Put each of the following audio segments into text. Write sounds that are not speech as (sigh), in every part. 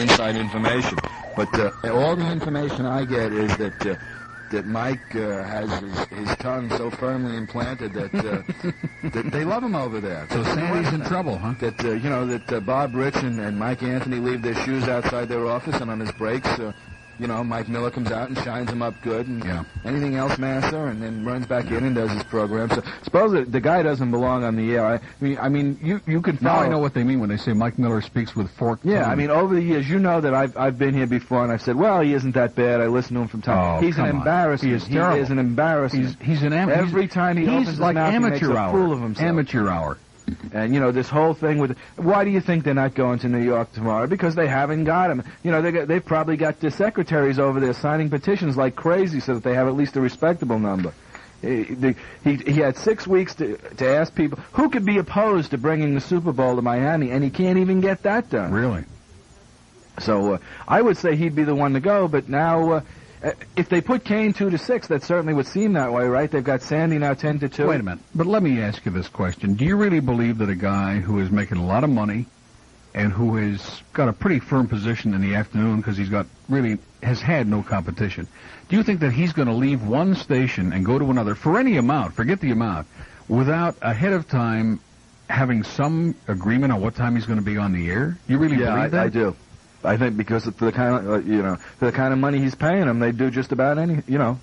inside information. But uh, all the information I get is that uh, that Mike uh, has his, his tongue so firmly implanted that uh, (laughs) that they love him over there. So Sandy's in trouble, huh? That uh, you know that uh, Bob Rich and, and Mike Anthony leave their shoes outside their office, and on his breaks, uh, you know, Mike Miller comes out and shines him up good, and Yeah. anything else, master, and then runs back in and does his program. So suppose that the guy doesn't belong on the air. I mean, I mean, you you can Now. I know what they mean when they say Mike Miller speaks with fork. Yeah. I mean, over the years, you know that I've I've been here before, and I've said, well, he isn't that bad. I listen to him from time. Oh, he's an embarrassment. He is terrible. He is an embarrassment. he's he's an amateur. Every time he he's opens his like mouth, he amateur makes a hour. fool of himself. Amateur hour. And you know this whole thing with why do you think they're not going to New York tomorrow? Because they haven't got him. You know they got, they've probably got the secretaries over there signing petitions like crazy so that they have at least a respectable number. He, he he had six weeks to to ask people who could be opposed to bringing the Super Bowl to Miami, and he can't even get that done. Really? So uh, I would say he'd be the one to go. But now, uh, Uh, if they put Kane two to six, that certainly would seem that way, right? They've got Sandy now ten to two. Wait a minute. But let me ask you this question. Do you really believe that a guy who is making a lot of money and who has got a pretty firm position in the afternoon because he's got really has had no competition, do you think that he's going to leave one station and go to another for any amount, forget the amount, without ahead of time having some agreement on what time he's going to be on the air? You really yeah, believe I, that? I do. I think because of the kind of uh, you know for the kind of money he's paying them, they do just about any. You know,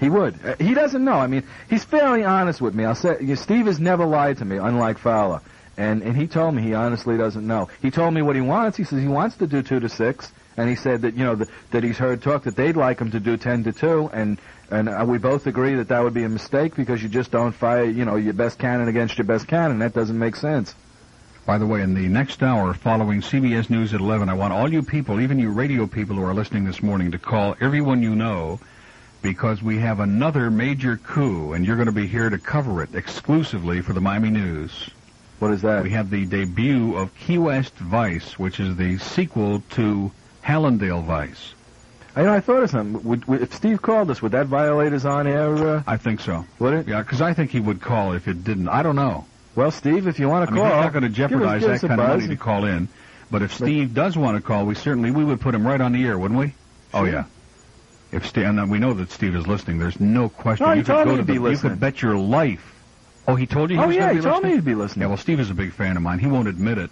he would. Uh, he doesn't know. I mean, he's fairly honest with me. I'll say Steve has never lied to me, unlike Fowler. And and he told me he honestly doesn't know. He told me what he wants. He says he wants to do two to six, and he said that you know that, that he's heard talk that they'd like him to do ten to two, and and uh, we both agree that that would be a mistake because you just don't fire you know your best cannon against your best cannon. That doesn't make sense. By the way, in the next hour following CBS News at 11, I want all you people, even you radio people who are listening this morning, to call everyone you know because we have another major coup, and you're going to be here to cover it exclusively for the Miami News. What is that? We have the debut of Key West Vice, which is the sequel to Hallandale Vice. I, know, I thought of something. Would, would, if Steve called us, would that violate his on-air? Uh, I think so. would it? Yeah, because I think he would call if it didn't. I don't know. Well, Steve, if you want I to mean, call, he's not going to us- jeopardize give that kind of money to call in. But if Steve does want to call, we certainly we would put him right on the air, wouldn't we? Oh yeah. If Steve, and we know that Steve is listening. There's no question. No, he you could told go me to the, be You could bet your life. Oh, he told you he Oh was yeah, he told me listening. he'd be listening. Yeah, well, Steve is a big fan of mine. He won't admit it,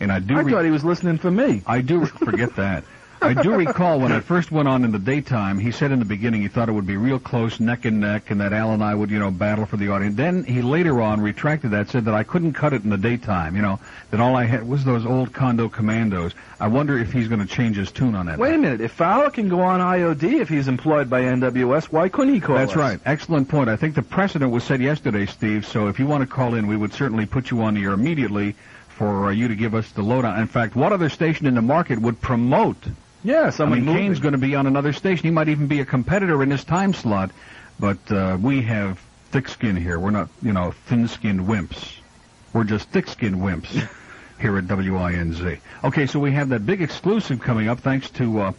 and I do. I re- thought he was listening for me. I do forget that. I do recall when I first went on in the daytime, he said in the beginning he thought it would be real close, neck and neck, and that Al and I would, you know, battle for the audience. Then he later on retracted that, said that I couldn't cut it in the daytime, you know, that all I had was those old condo commandos. I wonder if he's going to change his tune on that. Wait a minute. If Fowler can go on IOD if he's employed by NWS, why couldn't he call That's us? right. Excellent point. I think the precedent was set yesterday, Steve. So if you want to call in, we would certainly put you on the air immediately for uh, you to give us the lowdown. In fact, what other station in the market would promote Yeah, I someone mean, moved Kane's going to be on another station. He might even be a competitor in this time slot. But uh, we have thick skin here. We're not, you know, thin-skinned wimps. We're just thick-skinned wimps (laughs) here at WINZ. Okay, so we have that big exclusive coming up thanks to uh,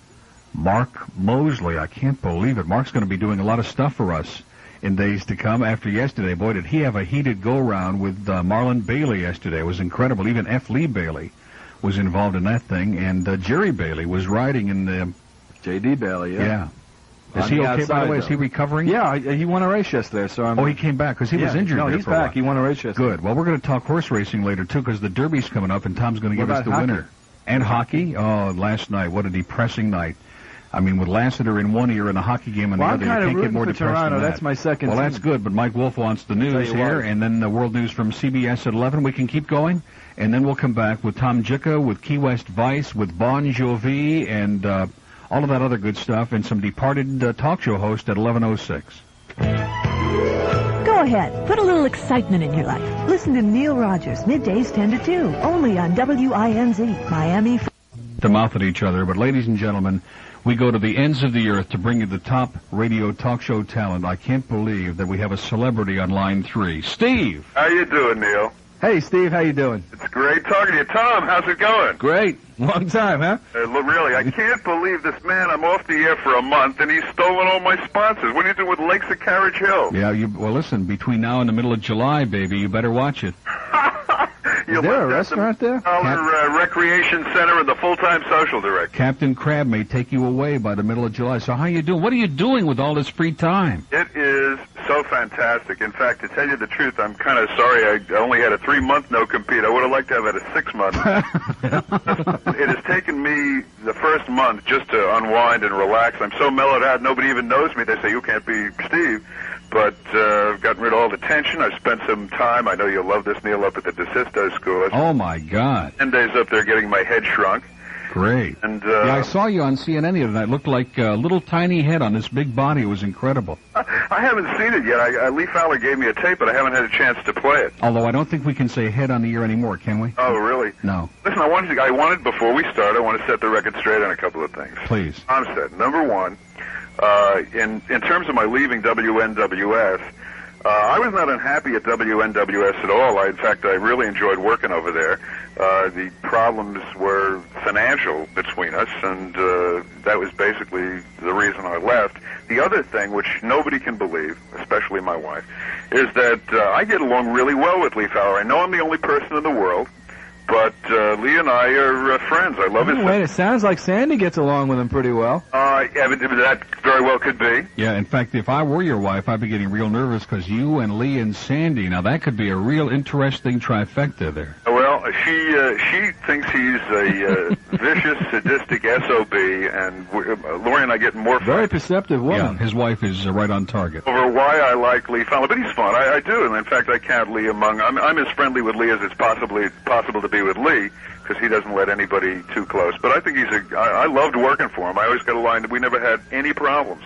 Mark Mosley. I can't believe it. Mark's going to be doing a lot of stuff for us in days to come. After yesterday, boy, did he have a heated go-round with uh, Marlon Bailey yesterday. It was incredible. Even F. Lee Bailey was involved in that thing, and uh, Jerry Bailey was riding in the J.D. Bailey. yeah. Yeah. Is he the okay, by the way? Is he recovering? Yeah, he won a race yesterday, so I'm. Oh, he came back because he was injured No, he's back. He won a race yesterday. Good. Well, we're going to talk horse racing later, too, because the Derby's coming up, and Tom's going to give us the hockey? winner. And hockey? Oh, last night. What a depressing night. I mean, with Lassiter in one ear and a hockey game in the Well, I'm other, you can't get more depressed Toronto. than that. That's my second Well, that's good, but Mike Wolf wants the news here, what. and then the world news from CBS at 11. We can keep going, and then we'll come back with Tom Jicha, with Key West Vice, with Bon Jovi, and uh, all of that other good stuff, and some departed uh, talk show host at 11.06. Go ahead, put a little excitement in your life. Listen to Neil Rogers, middays 10 to 2, only on WINZ, Miami. to mouth at each other. But ladies and gentlemen, we go to the ends of the earth to bring you the top radio talk show talent. I can't believe that we have a celebrity on line three. Steve! How you doing, Neil? Hey, Steve, how you doing? It's great talking to you. Tom, how's it going? Great. Long time, huh? Uh, look, really, I can't believe this man. I'm off the air for a month, and he's stolen all my sponsors. What are you doing with Lakes of Carriage Hill? Yeah, you, well listen, between now and the middle of July, baby, you better watch it. (laughs) There a restaurant there? Dollar uh, Recreation Center and the full-time social director. Captain Crab may take you away by the middle of July. So how you doing? What are you doing with all this free time? It is so fantastic. In fact, to tell you the truth, I'm kind of sorry I only had a three-month no-compete. I would have liked to have had a six-month. (laughs) it has taken me the first month just to unwind and relax. I'm so mellowed out, nobody even knows me. They say, you can't be Steve. But uh, I've gotten rid of all the tension. I've spent some time. I know you'll love this, Neil, up at the DeSisto School. Oh my God! 10 days up there getting my head shrunk. Great. And uh, yeah, I saw you on CNN the other night. Looked like a little tiny head on this big body. It was incredible. (laughs) I haven't seen it yet. I, uh, Lee Fowler gave me a tape, but I haven't had a chance to play it. Although I don't think we can say head on the air anymore, can we? Oh, really? No. Listen, I wanted to, I wanted before we start, I want to set the record straight on a couple of things. Please. I'm set. Number one, uh, in in terms of my leaving WNWS, uh, I was not unhappy at WNWS at all. I, in fact, I really enjoyed working over there. Uh, the problems were financial between us, and uh, that was basically the reason I left. The other thing, which nobody can believe, especially my wife, is that uh, I get along really well with Lee Fowler. I know I'm the only person in the world, but uh, Lee and I are uh, friends. I love his. Oh, wait, it sounds like Sandy gets along with him pretty well. Uh, yeah, but that very well could be. Yeah, in fact, if I were your wife, I'd be getting real nervous because you and Lee and Sandy. Now that could be a real interesting trifecta there. Well, she uh, she thinks he's a uh, (laughs) vicious, sadistic sob, and we- uh, Lori and I get more Very fights perceptive Yeah, his wife is uh, right on target. over why I like Lee Fowler. But he's fun. I, I do, and in fact, I count Lee among. I'm, I'm as friendly with Lee as it's possibly possible to be with Lee because he doesn't let anybody too close. But I think he's a. I, I loved working for him. I always got along. We never had any problems.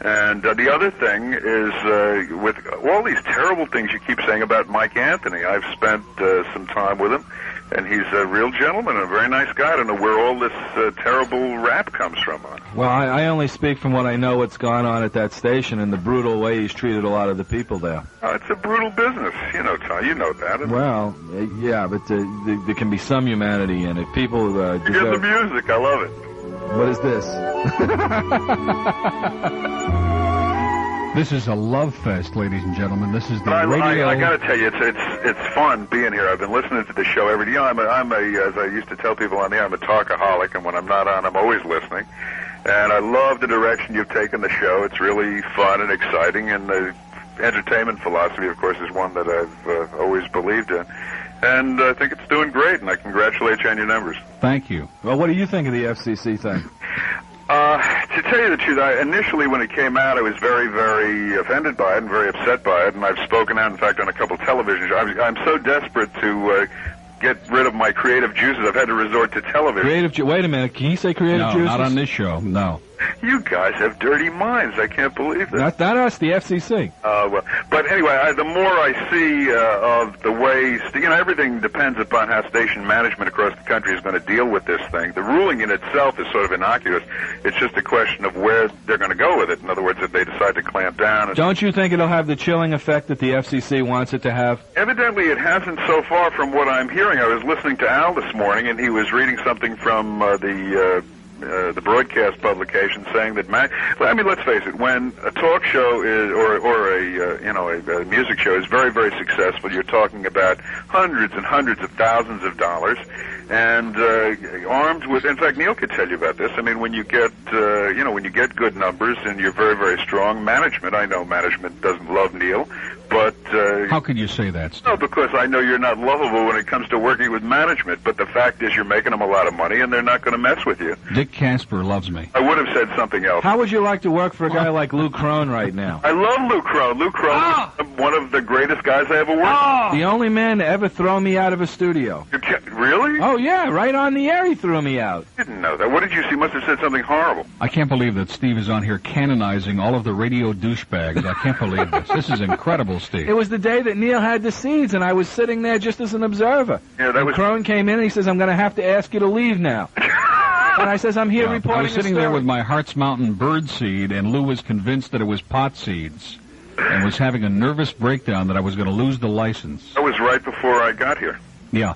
And uh, the other thing is, uh, with all these terrible things you keep saying about Mike Anthony, I've spent uh, some time with him, and he's a real gentleman and a very nice guy. I don't know where all this uh, terrible rap comes from. On. Well, I, I only speak from what I know what's gone on at that station and the brutal way he's treated a lot of the people there. Uh, it's a brutal business, you know, Ty. You know that. Well, uh, yeah, but uh, there, there can be some humanity in it. People uh, you get the music. I love it. What is this? (laughs) This is a love fest, ladies and gentlemen. This is the I, radio. I, I got to tell you, it's it's it's fun being here. I've been listening to the show every day. You know, I'm a, I'm a as I used to tell people on the air, I'm a talkaholic, and when I'm not on, I'm always listening. And I love the direction you've taken the show. It's really fun and exciting, and the entertainment philosophy, of course, is one that I've uh, always believed in. And I think it's doing great, and I congratulate you on your numbers. Thank you. Well, what do you think of the FCC thing? (laughs) Uh, to tell you the truth, I, initially when it came out, I was very, very offended by it and very upset by it, and I've spoken out, in fact, on a couple of television shows. I'm, I'm so desperate to uh, get rid of my creative juices, I've had to resort to television. Creative. Ju- Wait a minute. Can you say creative No, juices? not on this show. No. You guys have dirty minds. I can't believe this. Not, not us. The FCC. Uh, well, but anyway, I, the more I see uh, of the ways, you know, everything depends upon how station management across the country is going to deal with this thing. The ruling in itself is sort of innocuous. It's just a question of where they're going to go with it. In other words, if they decide to clamp down. And Don't you think it'll have the chilling effect that the FCC wants it to have? Evidently, it hasn't so far from what I'm hearing. I was listening to Al this morning, and he was reading something from uh, the. Uh, the broadcast publication saying that ma- well, I mean let's face it when a talk show is or or a uh, you know a, a music show is very very successful you're talking about hundreds and hundreds of thousands of dollars and uh, armed with in fact Neil could tell you about this I mean when you get uh, you know when you get good numbers and you're very very strong management I know management doesn't love Neil but uh, How can you say that? Steve? no, because I know you're not lovable when it comes to working with management. But the fact is, you're making them a lot of money, and they're not going to mess with you. Dick Casper loves me. I would have said something else. How would you like to work for a guy like Lou Crone right now? I love Lou Crone. Lou Crone Ah! is one of the greatest guys I ever worked. with. The only man to ever throw me out of a studio. You can't- really? Oh Oh, yeah, right on the air he threw me out. Didn't know that. What did you see? Must have said something horrible. I can't believe that Steve is on here canonizing all of the radio douchebags. I can't believe this. This is incredible, Steve. It was the day that Neil had the seeds, and I was sitting there just as an observer. Yeah, that And was. Crone came in and he says, "I'm going to have to ask you to leave now." (laughs) and I says, "I'm here Yeah. reporting I was sitting a there with my Hartz Mountain bird seed, and Lou was convinced that it was pot seeds, and was having a nervous breakdown that I was going to lose the license. That was right before I got here. Yeah.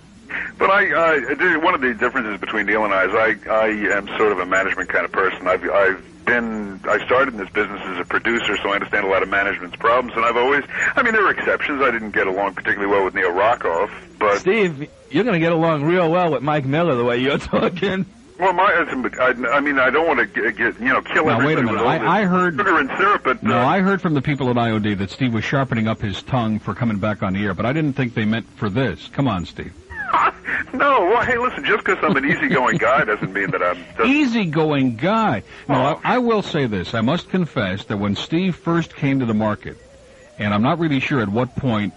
But I, I, one of the differences between Neil and I is I, I am sort of a management kind of person. I've, I've been I started in this business as a producer, so I understand a lot of management's problems. And I've always, I mean, there were exceptions. I didn't get along particularly well with Neil Rockoff, but Steve, you're going to get along real well with Mike Miller the way you're (laughs) talking. well, my I, I mean, I don't want to get, get you know kill Now, wait a minute. with all this I, I heard. sugar and syrup, but No, uh, I heard from the people at IOD that Steve was sharpening up his tongue for coming back on the air, but I didn't think they meant for this. Come on, Steve. No. Well, hey, listen, just because I'm an easygoing guy (laughs) doesn't mean that I'm. Doesn't, Easygoing guy. No, I, I will say this. I must confess that when Steve first came to the market, and I'm not really sure at what point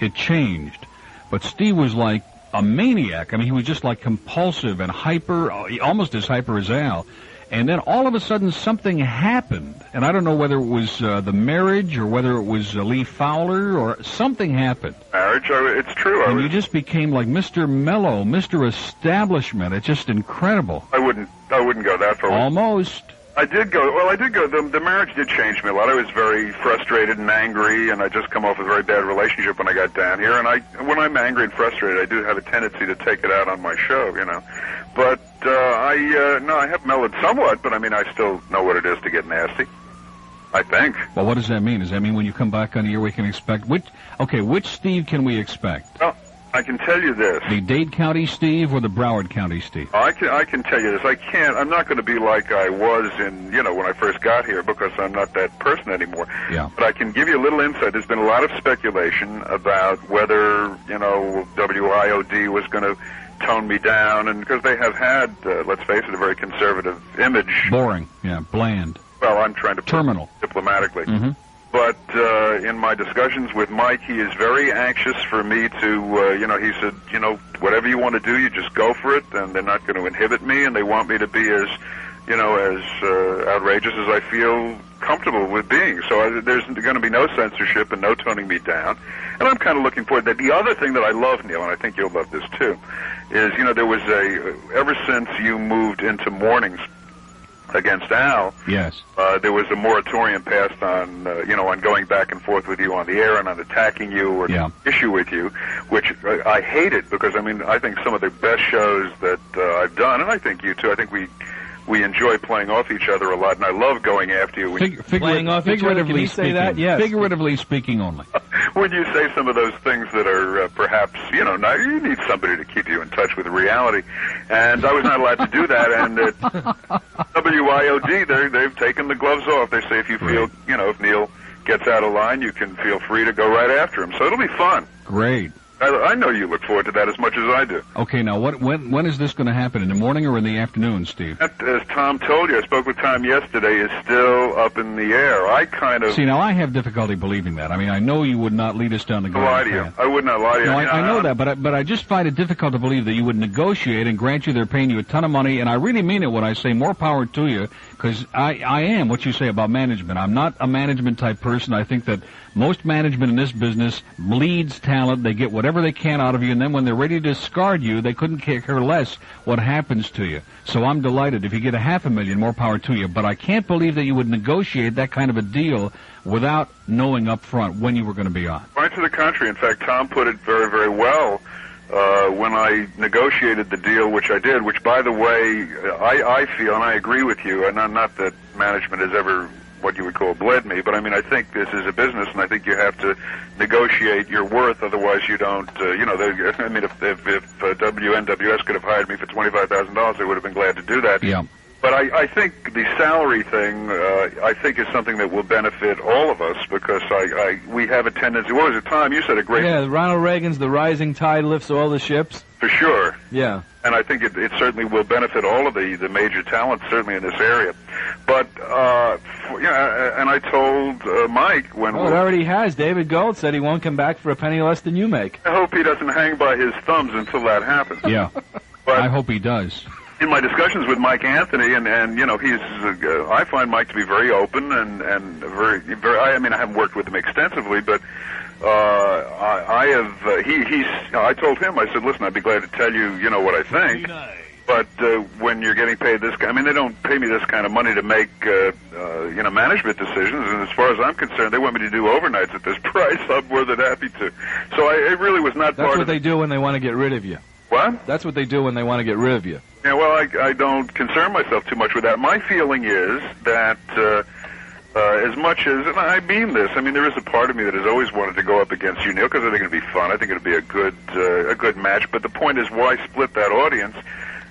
it changed, but Steve was like a maniac. I mean, he was just like compulsive and hyper, uh, almost as hyper as Al. And then all of a sudden something happened, and I don't know whether it was uh, the marriage or whether it was uh, Lee Fowler or something happened. marriage. It's true. I And you just became like Mr. Mellow, Mr. Establishment. It's just incredible. I wouldn't. I wouldn't go that far. Almost. I did go. Well, I did go. The, the marriage did change me a lot. I was very frustrated and angry, and I just come off a very bad relationship when I got down here. And I, when I'm angry and frustrated, I do have a tendency to take it out on my show, you know. But uh, I, uh, no, I have mellowed somewhat, but I mean, I still know what it is to get nasty. I think. Well, what does that mean? Does that mean when you come back on the air we can expect which? Okay, which Steve can we expect? Well, I can tell you this. The Dade County Steve or the Broward County Steve? I can I can tell you this. I can't. I'm not going to be like I was in you know when I first got here because I'm not that person anymore. Yeah. But I can give you a little insight. There's been a lot of speculation about whether you know WIOD was going to tone me down, and because they have had, uh, let's face it, a very conservative image. Boring. Yeah, bland. Well, I'm trying to put it Terminal. diplomatically. hmm But uh, in my discussions with Mike, he is very anxious for me to, uh, you know, he said, you know, whatever you want to do, you just go for it, and they're not going to inhibit me, and they want me to be as, you know, as uh, outrageous as I feel comfortable with being. So I, there's going to be no censorship and no toning me down. And I'm kind of looking forward to that. The other thing that I love, Neil, and I think you'll love this too, is, you know, there was a, ever since you moved into mornings against Al, Yes. uh, there was a moratorium passed on, uh, you know, on going back and forth with you on the air and on attacking you or Yeah. issue with you, which uh, I hated because I mean I think some of the best shows that uh, I've done, and I think you too. I think we we enjoy playing off each other a lot, and I love going after you. When, Fig- figura- Playing off each other, can figuratively he say speaking. that? Yes. Figuratively speaking only. (laughs) when you say some of those things that are uh, perhaps, you know, now you need somebody to keep you in touch with reality, and I was not allowed to do that. And at WIOD, they they've taken the gloves off. They say if you feel, Right. you know, if Neil gets out of line, you can feel free to go right after him. So it'll be fun. Great. I, I know you look forward to that as much as I do. Okay, now what? When? When is this going to happen? In the morning or in the afternoon, Steve? That, as Tom told you, I spoke with Tom yesterday, is still up in the air. I kind of See, now I have difficulty believing that. I mean, I know you would not lead us down the lie garden to you. path. I would not lie to you. No, I, I know uh-uh. that, but I, but I just find it difficult to believe that you would negotiate and grant you they're paying you a ton of money, and I really mean it when I say more power to you, because I, I am what you say about management. I'm not a management type person. I think that most management in this business bleeds talent. They get whatever they can out of you, and then when they're ready to discard you, they couldn't care less what happens to you. So I'm delighted if you get a half a million, more power to you. But I can't believe that you would negotiate that kind of a deal without knowing up front when you were going to be on. Right to the contrary. In fact, Tom put it very, very well uh, when I negotiated the deal, which I did. Which, by the way, I, I feel, and I agree with you, and not, not that management has ever what you would call bled me, but I mean, I think this is a business, and I think you have to negotiate your worth. Otherwise, you don't. Uh, you know, they, (laughs) I mean, if if, if uh, WNWS could have hired me for twenty five thousand dollars, they would have been glad to do that. Yeah. But I, I think the salary thing, uh, I think is something that will benefit all of us because I, I we have a tendency. What was it, Tom? You said a great Yeah, Ronald Reagan's "The Rising Tide Lifts All the Ships." for sure, Yeah. and I think it, it certainly will benefit all of the the major talents, certainly in this area. But uh, f- yeah, and I told uh, Mike when Oh, it already has. David Gold said he won't come back for a penny less than you make. I hope he doesn't hang by his thumbs until that happens. Yeah. But I hope he does. In my discussions with Mike Anthony, and and you know he's uh, I find Mike to be very open and and very very. I mean I haven't worked with him extensively, but uh, I, I have. Uh, he he's. I told him I said, listen, I'd be glad to tell you you know what I think. But uh, when you're getting paid this, I mean, they don't pay me this kind of money to make, uh, uh, you know, management decisions. And as far as I'm concerned, they want me to do overnights at this (laughs) price. I'm more than happy to. So I, it really was not That's what they do when they want to get rid of you. What. That's what they do when they want to get rid of you. Yeah, well, I, I don't concern myself too much with that. My feeling is that uh, uh, as much as, and I mean this, I mean there is a part of me that has always wanted to go up against you, Neil, because I think it'd be fun. I think it'd be a good uh, a good match. But the point is, why split that audience?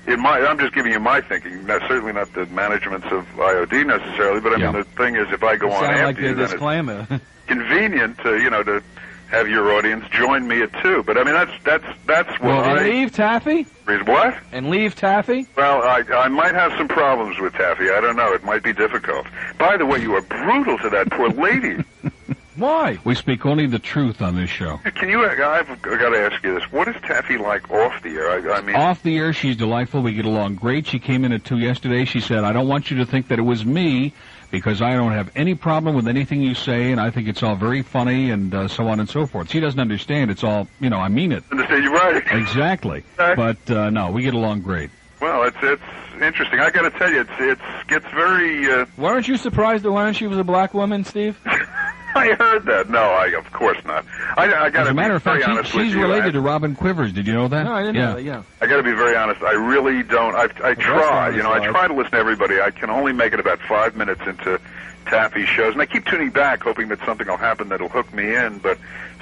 In my, I'm just giving you my thinking. Not, certainly not the managements of IOD necessarily, but I Yeah. mean the thing is, if I go on Sound after like you, a then it's disclaimer. (laughs) convenient to you know to have your audience join me at two. But I mean that's that's that's what well, and I leave Taffy? what. And leave Taffy? Well, I, I might have some problems with Taffy. I don't know. It might be difficult. By the way, you were brutal to that poor lady. (laughs) Why? We speak only the truth on this show. Can you? Uh, I've got to ask you this. What is Taffy like off the air? I, I mean, Off the air, she's delightful. We get along great. She came in at two yesterday. She said, "I don't want you to think that it was me." Because I don't have any problem with anything you say, and I think it's all very funny, and uh, so on and so forth. She doesn't understand. It's all, you know, I mean it. understand you (laughs) right. Exactly. Okay. But uh, no, we get along great. Well, it's it's interesting. I got to tell you, it's it's gets very. Uh, Weren't you surprised to learn she was a black woman, Steve? (laughs) I heard that. No, I of course not. I, I got to a matter be of very fact, honest she, with she's you. related I, to Robin Quivers. Did you know that? No, I didn't yeah. know that, yeah. I got to be very honest. I really don't. I I try. You know, I try to listen to everybody. I can only make it about five minutes into Taffy's shows, and I keep tuning back, hoping that something will happen that'll hook me in. But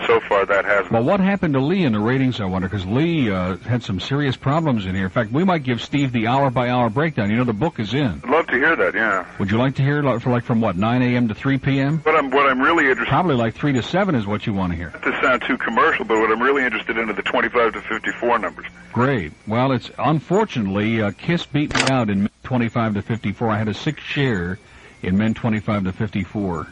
so far, that hasn't. Well, what happened to Lee in the ratings, I wonder? Because Lee uh, had some serious problems in here. In fact, we might give Steve the hour-by-hour breakdown. You know, the book is in. I'd love to hear that. Yeah. Would you like to hear it for like from what 9 a.m. to 3 p.m.? What I'm what I'm really interested. Probably like 3 to 7 is what you want to hear. Not to sound too commercial, but what I'm really interested in are the 25 to 54 numbers. Great. Well, it's unfortunately uh, Kiss beat me out in 25 to 54. I had a six share in men 25 to 54.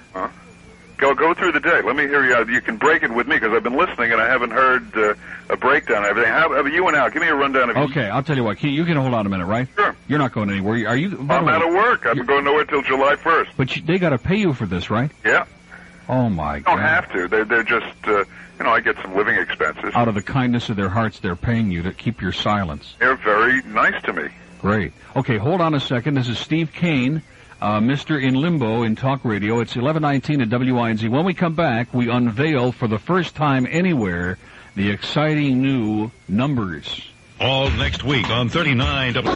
Go go through the day. Let me hear you. You can break it with me because I've been listening and I haven't heard uh, a breakdown of everything. How, you and Al? Give me a rundown of. Okay, I'll tell you what. Can, you can hold on a minute, right? Sure. You're not going anywhere. Are you? I'm way, out of work. I'm going nowhere till July 1st. But you, they got to pay you for this, right? Yeah. Oh my Don't God! have to. They're they're just uh, you know I get some living expenses. Out of the kindness of their hearts, they're paying you to keep your silence. They're very nice to me. Great. Okay, hold on a second. This is Steve Kane, uh, Mr. in Limbo in Talk Radio. It's 1119 at WINZ. When we come back, we unveil for the first time anywhere the exciting new numbers. All next week on 39 W.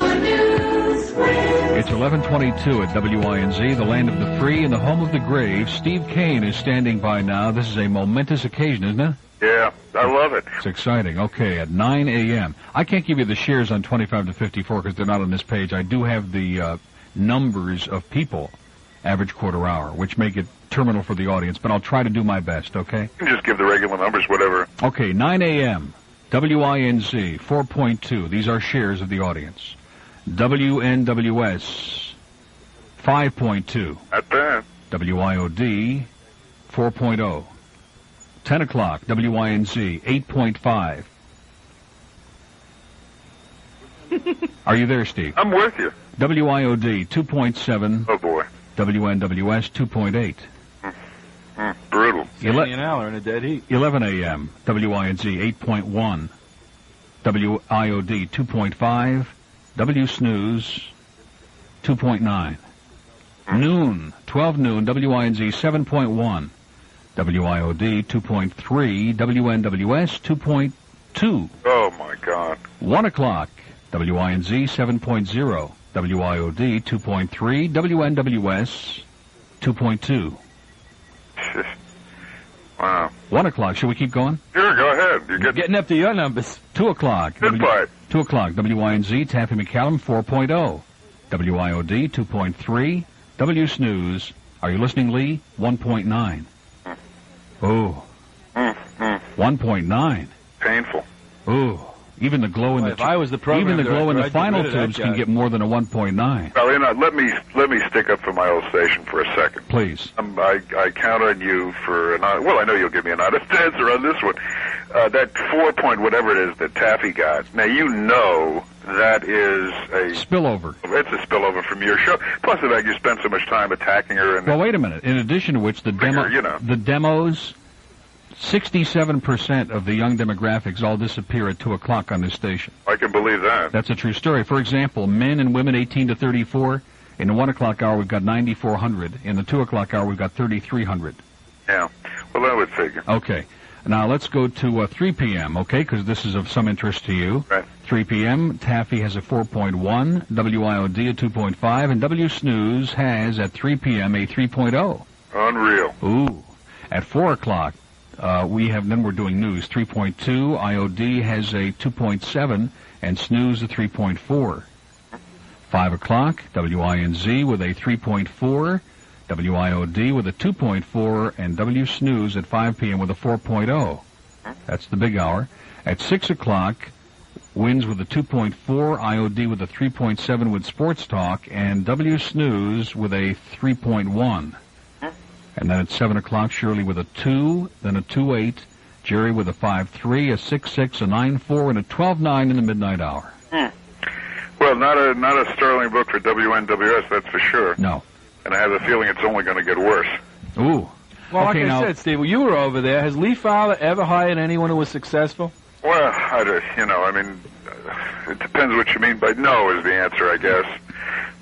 It's 1122 at WINZ, the land of the free and the home of the grave. Steve Kane is standing by now. This is a momentous occasion, isn't it? Yeah, I love it. It's exciting. Okay, at 9 a.m. I can't give you the shares on 25 to 54 because they're not on this page. I do have the uh, numbers of people, average quarter hour, which make it terminal for the audience, but I'll try to do my best, okay? You can just give the regular numbers, whatever. Okay, 9 a.m. WINZ 4.2. These are shares of the audience. WNWS 5.2. At that. WIOD 4.0. 10 o'clock, WINZ 8.5. (laughs) Are you there, Steve? I'm with you. WIOD 2.7, Oh boy. WNWS 2.8. Mm, brutal. Ele- Sandy and Al are in a dead heat. 11 a.m., WINZ 8.1, WIOD 2.5, W Snooze 2.9. Noon, 12 noon, WINZ 7.1, WIOD 2.3, WNWS 2.2. Oh my God. 1 o'clock, WINZ 7.0, WIOD 2.3, WNWS 2.2. (laughs) Wow. 1 o'clock, should we keep going? Sure, go ahead. You get Getting up to your numbers. 2 o'clock. good fight. 2 o'clock, WINZ, Taffy McCallum 4.0, WIOD 2.3, W Snooze, are you listening, Lee? 1.9. Oh, Mm, mm, 1.9. painful. Oh, even the glow in Well, the if I was the program even the glow in the I'd final rid of that tubes can get more than a 1.9. Well, you know, let me let me stick up for my old station for a second. Please. Um, I I count on you for an well. I know you'll give me an honest (laughs) answer on this one. Uh, that four point whatever it is that Taffy got. Now you know that is a Spillover. it's a spillover from your show. Plus the fact you spent so much time attacking her and Well, wait a minute. In addition to which, the demo, you know. the demos, 67% of the young demographics all disappear at 2 o'clock on this station. I can believe that. That's a true story. For example, men and women 18 to 34, in the 1 o'clock hour we've got 9,400. In the 2 o'clock hour we've got 3,300. Yeah. Well, I would figure. Okay. Now let's go to uh, 3 p.m. Okay, because this is of some interest to you. Right. 3 p.m. Taffy has a 4.1, WIOD a 2.5, and W Snooze has at 3 p.m. a 3.0. Unreal. Ooh. At 4 o'clock, uh, we have, then we're doing news. 3.2, IOD has a 2.7, and Snooze a 3.4. 5 o'clock, WINZ with a 3.4, WIOD with a 2.4, and W Snooze at 5 p.m. with a 4.0. That's the big hour. At 6 o'clock, Wins with a 2.4, IOD with a 3.7 with Sports Talk, and W Snooze with a 3.1. And then at 7 o'clock, Shirley with a 2, then a 2-8, Jerry with a 5-3, a 6-6, a 9-4, and a 12.9 in the midnight hour. Hmm. Well, not a not a sterling book for WNWS, that's for sure. No. And I have a feeling it's only going to get worse. Ooh. Well, Okay, like now- I said, Steve, well, you were over there. Has Lee Fowler ever hired anyone who was successful? Well, I don't- you know, I mean, uh, it depends what you mean by no is the answer, I guess.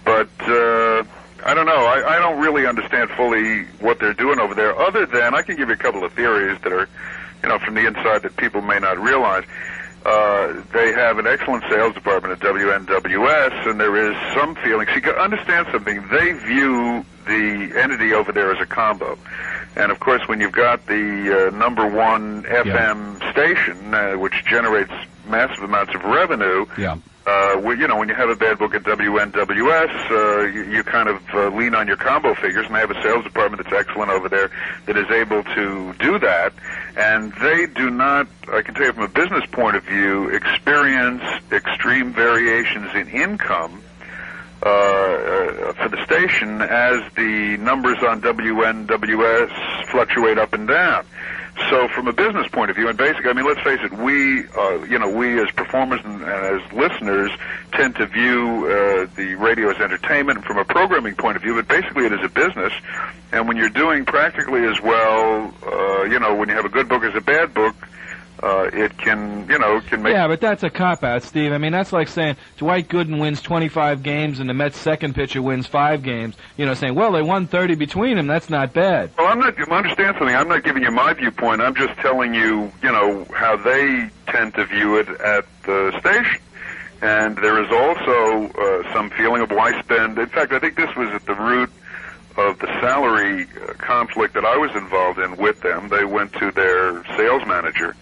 But uh, I don't know. I, I don't really understand fully what they're doing over there. Other than I can give you a couple of theories that are, you know, from the inside that people may not realize. Uh, they have an excellent sales department at WNWS, and there is some feeling. See, understand something. They view the entity over there as a combo. And of course, when you've got the uh, number one FM station, uh, which generates massive amounts of revenue, Yeah. Uh, you know, when you have a bad book at WNWS, uh, you, you kind of uh, lean on your combo figures, and they have a sales department that's excellent over there that is able to do that. And they do not, I can tell you from a business point of view, experience extreme variations in income uh, uh, for the station as the numbers on WNWS fluctuate up and down. So from a business point of view, and basically, I mean, let's face it, we, uh, you know, we as performers and, and as listeners tend to view uh, the radio as entertainment from a programming point of view, but basically it is a business. And when you're doing practically as well, uh, you know, when you have a good book as a bad book, uh, it can, you know, can make Yeah, but that's a cop out, Steve. I mean, that's like saying Dwight Gooden wins 25 games and the Mets' second pitcher wins five games. You know, saying, well, they won 30 between them. That's not bad. Well, I'm not. I understand something. I'm not giving you my viewpoint. I'm just telling you, you know, how they tend to view it at the station. And there is also uh, some feeling of why spend. In fact, I think this was at the root of the salary uh, conflict that I was involved in with them. They went to their sales manager,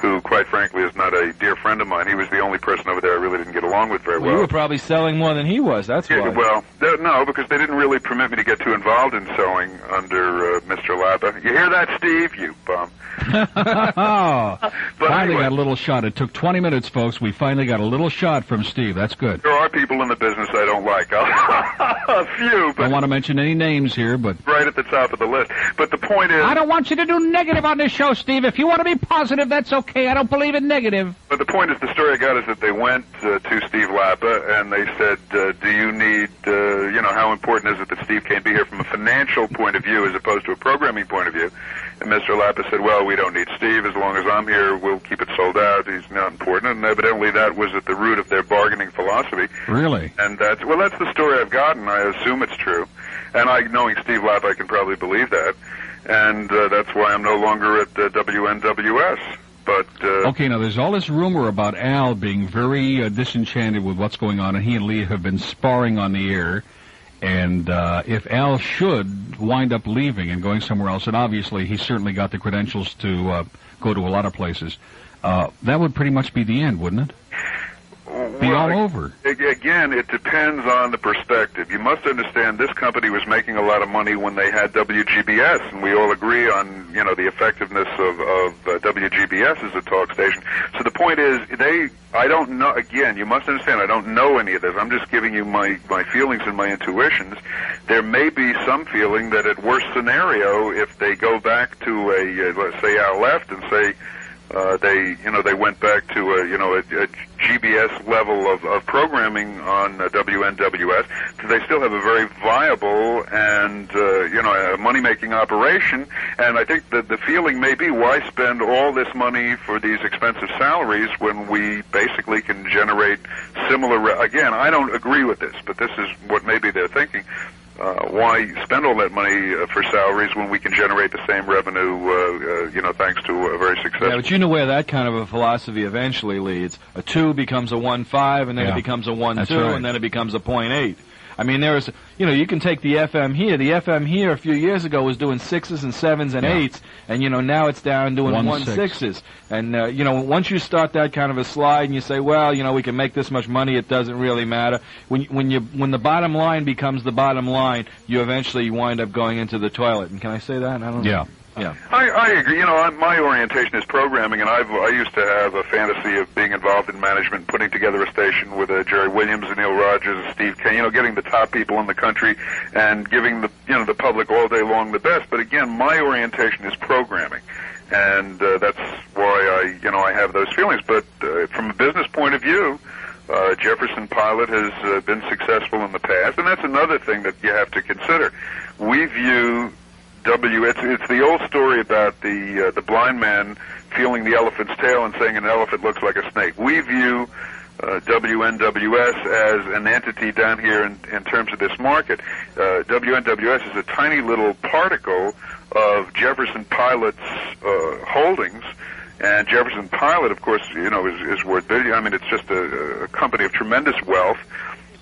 who, quite frankly, is not a dear friend of mine. He was the only person over there I really didn't get along with very Well, you were probably selling more than he was. That's yeah, why. well, th- no, because they didn't really permit me to get too involved in sewing under uh, Mr. Lappa. You hear that, Steve? You bum. (laughs) oh, finally anyway. got a little shot. It took 20 minutes, folks. We finally got a little shot from Steve. That's good. There are people in the business I don't like. (laughs) a few, but Don't want to mention any names here, but right at the top of the list. But the point is, I don't want you to do negative on this show, Steve. If you want to be positive, that's okay. I don't believe in negative. but the point is, the story I got is that they went uh, to Steve Lappa and they said, uh, "Do you need, uh, you know, how important is it that Steve can't be here from a financial point of view as opposed to a programming point of view?" And Mr. Lappa said, "Well, we don't need Steve as long as I'm here. We'll keep it sold out. He's not important." And evidently, that was at the root of their bargaining philosophy. Really? And that's well, that's the story I've gotten. I assume it's true, and I, knowing Steve Lapp, I can probably believe that, and uh, that's why I'm no longer at uh, WNWS. But uh, Okay, now there's all this rumor about Al being very uh, disenchanted with what's going on, and he and Lee have been sparring on the air. And uh, if Al should wind up leaving and going somewhere else, and obviously he's certainly got the credentials to uh, go to a lot of places, uh, that would pretty much be the end, wouldn't it? Be well, all over. Again, it depends on the perspective. You must understand this company was making a lot of money when they had WGBS, and we all agree on you know the effectiveness of, of uh, WGBS as a talk station. So the point is, they I don't know. Again, you must understand, I don't know any of this. I'm just giving you my my feelings and my intuitions. There may be some feeling that at worst scenario, if they go back to a uh, let's say Al left and say uh, they you know they went back to a you know a, a GBS level of, of programming on uh, WNWS. They still have a very viable and uh, you know a money making operation. And I think that the feeling may be why spend all this money for these expensive salaries when we basically can generate similar. Re- Again, I don't agree with this, but this is what maybe they're thinking. Uh, why spend all that money uh, for salaries when we can generate the same revenue, uh, uh, you know, thanks to a very successful. Yeah, but you know where that kind of a philosophy eventually leads. A two becomes a one five, and then Yeah. it becomes a one That's two, right. and then it becomes a point eight. I mean, there is, you know, you can take the FM here. The FM here a few years ago was doing sixes and sevens and Yeah. eights, and you know now it's down doing One one six. sixes. And uh, you know, once you start that kind of a slide, and you say, well, you know, we can make this much money, it doesn't really matter. When when you when the bottom line becomes the bottom line, you eventually wind up going into the toilet. And can I say that? I don't. know. Yeah. Yeah. I, I agree. You know, I, my orientation is programming, and I've I used to have a fantasy of being involved in management, putting together a station with uh, Jerry Williams and Neil Rogers and Steve Kane. You know, getting the top people in the country and giving the you know the public all day long the best. But again, my orientation is programming, and uh, that's why I you know I have those feelings. But uh, from a business point of view. Uh, Jefferson Pilot has uh, been successful in the past, and that's another thing that you have to consider. We view W. It's it's the old story about the uh, the blind man feeling the elephant's tail and saying an elephant looks like a snake. We view uh, WNWS as an entity down here in, in terms of this market. Uh, WNWS is a tiny little particle of Jefferson Pilot's uh, holdings. And Jefferson Pilot, of course, you know, is, is worth billion. I mean, it's just a, a company of tremendous wealth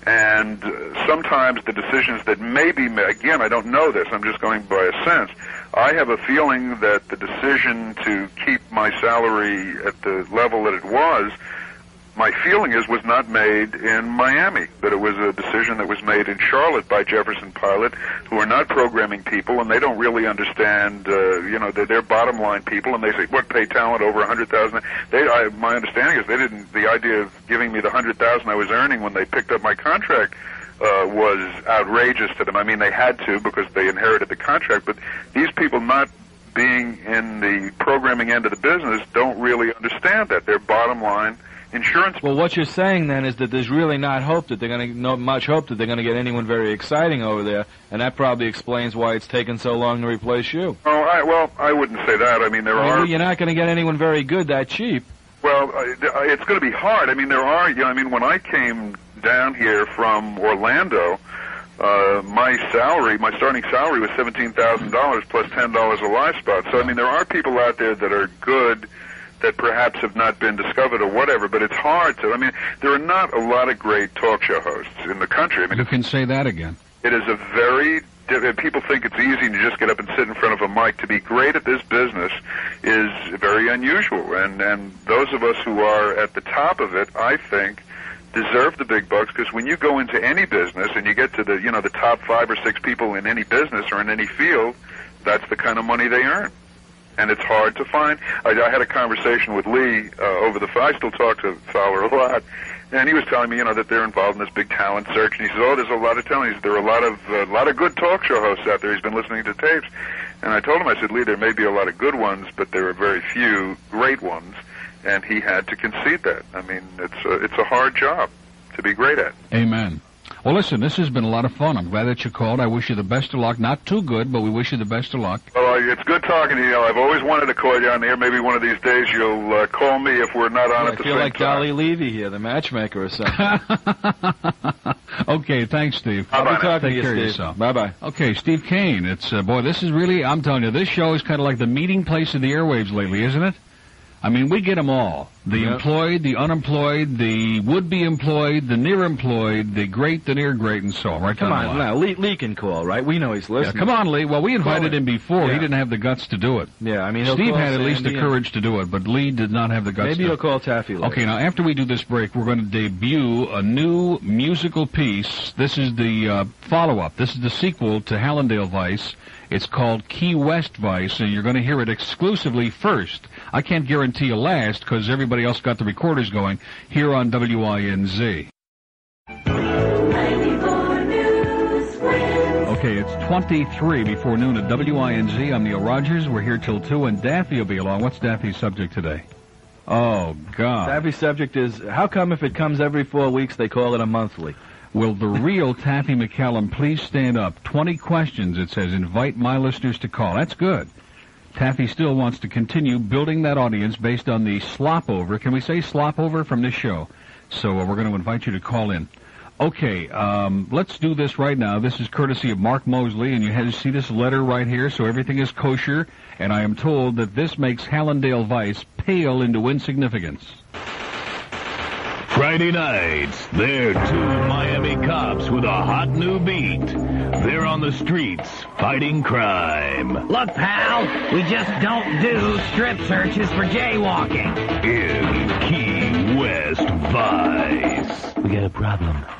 and sometimes the decisions that may be made, again, I don't know this, I'm just going by a sense. I have a feeling that the decision to keep my salary at the level that it was, my feeling is, was not made in Miami, that it was a decision that was made in Charlotte by Jefferson Pilot, who are not programming people, and they don't really understand, uh, you know, they're, they're bottom line people, and they say, what, pay talent over a hundred thousand? They, I, my understanding is they didn't, the idea of giving me the hundred thousand I was earning when they picked up my contract, uh, was outrageous to them. I mean, they had to because they inherited the contract, but these people not being in the programming end of the business don't really understand that. They're bottom line insurance Well, what you're saying then is that there's really not hope that they're going to, not much hope that they're going to get anyone very exciting over there, and that probably explains why it's taken so long to replace you. Oh, I, well, I wouldn't say that. I mean, there I mean, are. you're not going to get anyone very good that cheap. Well, it's going to be hard. I mean, there are. You know, I mean, when I came down here from Orlando, uh, my salary, my starting salary was seventeen thousand dollars plus ten dollars a live spot. So, I mean, there are people out there that are good that perhaps have not been discovered or whatever. But it's hard to. I mean, there are not a lot of great talk show hosts in the country. I mean, You can say that again. it is a very people think it's easy to just get up and sit in front of a mic. To be great at this business is very unusual, and and those of us who are at the top of it, I think, deserve the big bucks because when you go into any business and you get to the you know the top five or six people in any business or in any field, that's the kind of money they earn. And it's hard to find. I, I had a conversation with Lee uh, over the. phone. I still talk to Fowler a lot, and he was telling me, you know, that they're involved in this big talent search. And he says, "Oh, there's a lot of talent. He said, There are a lot of a lot of good talk show hosts out there. He's been listening to tapes." And I told him, I said, "Lee, there may be a lot of good ones, but there are very few great ones." And he had to concede that. I mean, it's a, it's a hard job to be great at. Amen. Well, listen, this has been a lot of fun. I'm glad that you called. I wish you the best of luck. Not too good, but we wish you the best of luck. Well, uh, it's good talking to you. I've always wanted to call you on here. Maybe one of these days you'll uh, call me if we're not on I at the feel same like time. Dolly Levi here, the matchmaker or something. (laughs) okay, thanks, Steve. I'll be talking Take to care of you, Steve. yourself. Bye bye. Okay, Steve Kane. It's uh, boy, this is really. I'm telling you, this show is kind of like the meeting place of the airwaves lately, isn't it? I mean, we get them all: the Yep. employed, the unemployed, the would-be employed, the near-employed, the great, the near-great, and so on. Right Come on, now Lee, Lee can call, right? We know he's listening. Yeah, come on, Lee. Well, we invited him before. He didn't have the guts to do it. Yeah, I mean, Steve had at least the Sandy and- courage to do it, but Lee did not have the guts. Maybe to. he'll call Taffy later. Okay, now after we do this break, we're going to debut a new musical piece. This is the uh, follow-up. This is the sequel to Hallandale Vice. It's called Key West Vice, and you're going to hear it exclusively first. I can't guarantee a last because everybody else got the recorders going here on WINZ. Okay, it's 23 before noon at WINZ. I'm Neil Rogers. We're here till 2, and Daffy will be along. What's Daffy's subject today? Oh, God. Daffy's subject is how come if it comes every four weeks they call it a monthly? Will the real Taffy McCallum please stand up? 20 questions, it says. Invite my listeners to call. That's good. Taffy still wants to continue building that audience based on the slop over. Can we say slop over from this show? So uh, we're going to invite you to call in. Okay, um, let's do this right now. This is courtesy of Mark Mosley, and you have to see this letter right here, so everything is kosher. And I am told that this makes Hallandale Vice pale into insignificance. Friday nights, they're two Miami cops with a hot new beat. They're on the streets fighting crime. Look, pal, we just don't do strip searches for jaywalking. In Key West Vice. We got a problem.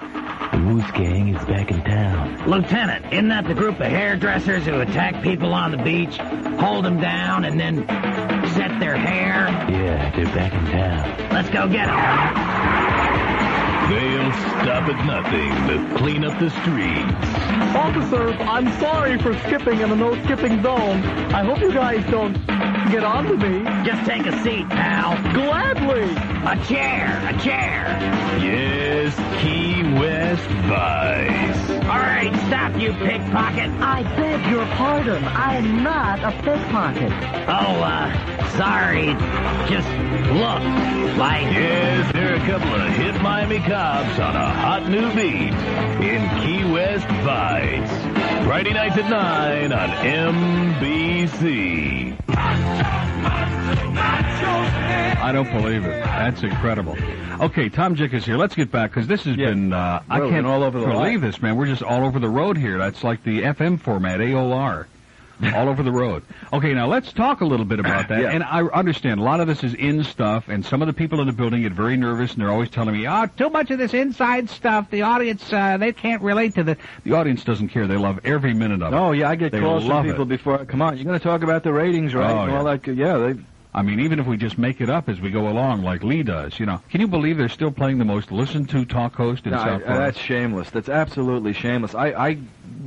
The Moose Gang is back in town. Lieutenant, isn't that the group of hairdressers who attack people on the beach, hold them down, and then set their hair? Yeah, they're back in town. Let's go get them. They'll stop at nothing to clean up the streets. Officers, I'm sorry for skipping in a no skipping zone. I hope you guys don't get on onto me. Just take a seat, pal. Gladly. A chair, a chair. Yes, Key West Vice. All right, stop, you pickpocket. I beg your pardon. I'm not a pickpocket. Oh, uh, sorry. Just look like. Yes, there are a couple of hit Miami cops on a hot new beat in Key West Vice. Friday nights at 9 on NBC. I don't believe it. That's incredible. Okay, Tom Jicha's here. Let's get back because this has Yeah. been. Uh, I can't all over the believe this, man. We're just all over the road here. That's like the FM format, AOR. All over the road. Okay, now let's talk a little bit about that. (coughs) Yeah. And I understand a lot of this is in stuff, and some of the people in the building get very nervous, and they're always telling me, "Oh, too much of this inside stuff. The audience, uh, they can't relate to the." The audience doesn't care. They love every minute of it. Oh yeah, I get They calls from people it. before. Come on, you're going to talk about the ratings, right? Oh, and all yeah. that. Yeah, they. I mean, even if we just make it up as we go along, like Lee does, you know, can you believe they're still playing the most listened to talk host in No, South Florida? that's shameless. That's absolutely shameless. I, I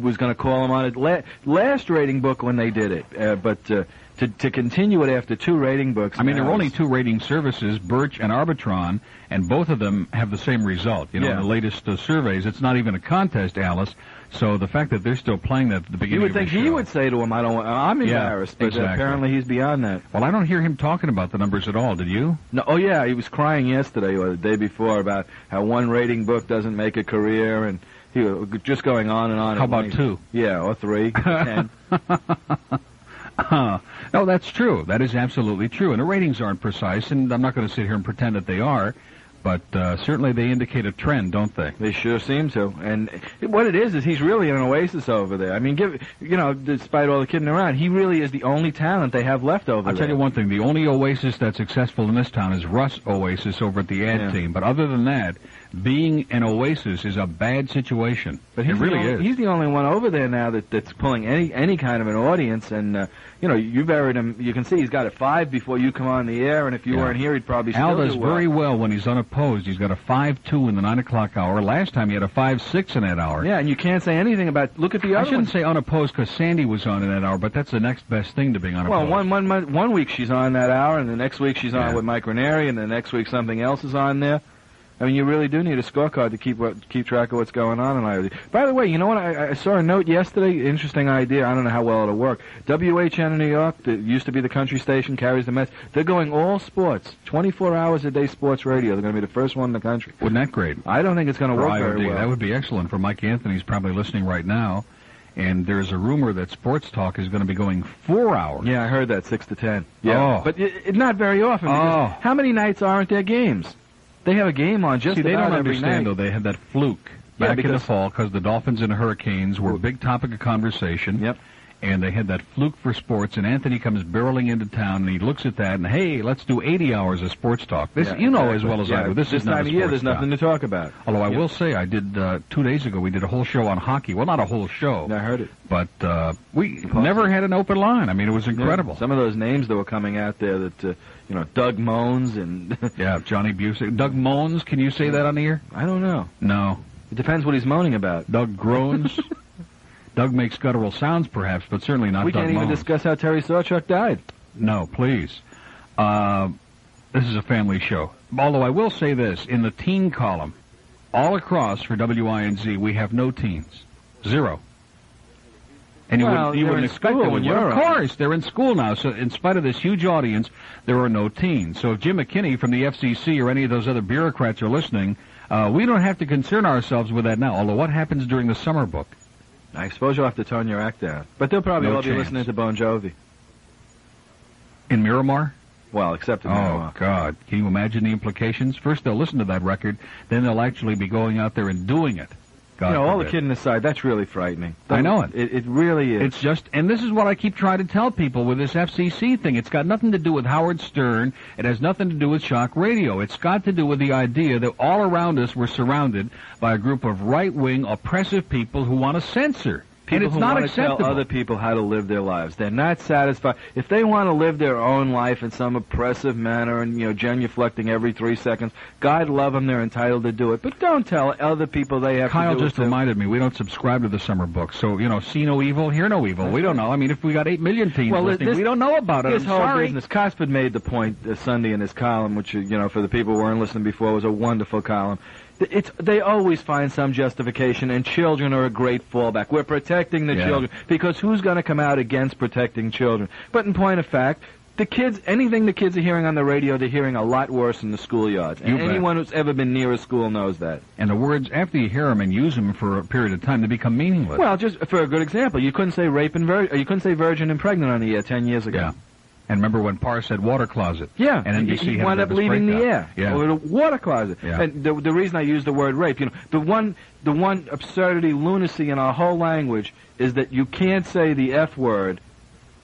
was going to call them on it la- last rating book when they did it, uh, but uh, to to continue it after two rating books. I mean, there are only two rating services, Birch and Arbitron, and both of them have the same result. You know, Yeah. in the latest uh, surveys, it's not even a contest, Alice. So the fact that they're still playing that at the beginning You would think he show- would say to him, "I don't. I'm Yeah, embarrassed," but exactly. apparently he's beyond that. Well, I don't hear him talking about the numbers at all. Did you? No, oh yeah, he was crying yesterday or the day before about how one rating book doesn't make a career, and he was just going on and on. How and about on. two? Yeah, or three, (laughs) ten. Uh, (laughs) no, that's true. That is absolutely true. And the ratings aren't precise, and I'm not going to sit here and pretend that they are, but uh, certainly they indicate a trend, don't they? They sure seem to. And what it is is he's really an oasis over there. I mean, give you know, despite all the kidding around, he really is the only talent they have left over I'll there. tell you one thing: the only Oasis that's successful in this town is Russ Oasis over at the ad Yeah. team. But other than that, being an Oasis is a bad situation. But he's it really only, is. He's the only one over there now that that's pulling any any kind of an audience. And uh, you know, you buried him. You can see he's got a five before you come on the air. And if you Yeah. weren't here, he'd probably Al still does do well. very well when he's unopposed. He's got a five-two in the nine o'clock hour. Last time he had a five-six in that hour. Yeah, and you can't say anything about. Look at the other. I shouldn't one. say unopposed because Sandy was on in that hour, but that's the next best thing to being unopposed. Well, one, one, one week she's on that hour, and the next week she's on Yeah. with Mike Ranieri, and the next week something else is on there. I mean, you really do need a scorecard to keep what, keep track of what's going on in IOD. By the way, you know what? I, I saw a note yesterday. Interesting idea. I don't know how well it'll work. WHN in New York, that used to be the country station, carries the message. They're going all sports, 24 hours a day sports radio. They're going to be the first one in the country. Wouldn't that great? I don't think it's going to work very well. That would be excellent for Mike Anthony. Anthony's probably listening right now. And there's a rumor that Sports Talk is going to be going four hours. Yeah, I heard that six to ten. Yeah. Oh. but it, it, not very often. Oh. How many nights aren't there games? They have a game on just See, they don't understand though. They had that fluke Yeah, back in the fall because the Dolphins and Hurricanes were a big topic of conversation. Yep. And they had that fluke for sports, and Anthony comes barreling into town, and he looks at that, and hey, let's do 80 hours of sports talk. This, Yeah, you know exactly. as well as yeah, I do. This, is not time a of year. There's nothing talk. to talk about. Although I Yeah. will say, I did uh, two days ago. We did a whole show on hockey. Well, not a whole show, I heard it. but uh, we never had an open line. I mean, it was incredible. Some of those names that were coming out there that, uh, you know, Doug Mohns and (laughs) Yeah, Johnny Bucyk, Doug Mohns. Can you say that on the air? I don't know. No. It depends what he's moaning about. Doug groans. (laughs) Doug makes guttural sounds, perhaps, but certainly not we Doug can't even discuss how Terry Sawchuk died. No, please. Uh, this is a family show. Although I will say this, in the teen column, all across for WINZ, we have no teens. Zero. And you, Well, wouldn't, you wouldn't in expect when you're Of course, they're in school now. So in spite of this huge audience, there are no teens. So if Jim McKinney from the FCC or any of those other bureaucrats are listening, Uh, we don't have to concern ourselves with that now. Although, what happens during the summer book? I suppose you'll have to tone your act down. But they'll probably No all be listening to Bon Jovi. In Miramar? Well, except in Oh, Miramar. God. Can you imagine the implications? First, they'll listen to that record, then they'll actually be going out there and doing it. God you know, all the kidding aside, that's really frightening. I know it. It, it really is. It's just, and this is what I keep trying to tell people with this FCC thing. It's got nothing to do with Howard Stern. It has nothing to do with shock radio. It's got to do with the idea that all around us we're surrounded by a group of right-wing, oppressive people who want to censor. People and it's not acceptable. tell other people how to live their lives. They're not satisfied. If they want to live their own life in some oppressive manner and, you know, genuflecting every three seconds, God love them, they're entitled to do it. But don't tell other people they have Kyle to do just reminded me we don't subscribe to the summer book, so you know, see no evil, hear no evil. we don't know. I mean, if we got eight million teens Well, listening, this- we don't know about it. This I'm whole sorry. business. Cosford made the point uh, Sunday in his column, which you know, for the people who weren't listening before, was a wonderful column. It's they always find some justification, and children are a great fallback. We're protecting the Yeah. children because who's going to come out against protecting children? But in point of fact. The kids, anything the kids are hearing on the radio, they're hearing a lot worse in the schoolyards. And anyone who's ever been near a school knows that. And the words, after you hear them and use them for a period of time, they become meaningless. Well, just for a good example, you couldn't say rape and vir- you couldn't say virgin and pregnant on the air ten years ago. yeah. And remember when Paar said water closet? Yeah, And he, NBC he had wound up leaving the air. Yeah. Or the water closet. Yeah. And the, the reason I use the word rape, you know, the one the one absurdity, lunacy in our whole language is that you can't say the F word,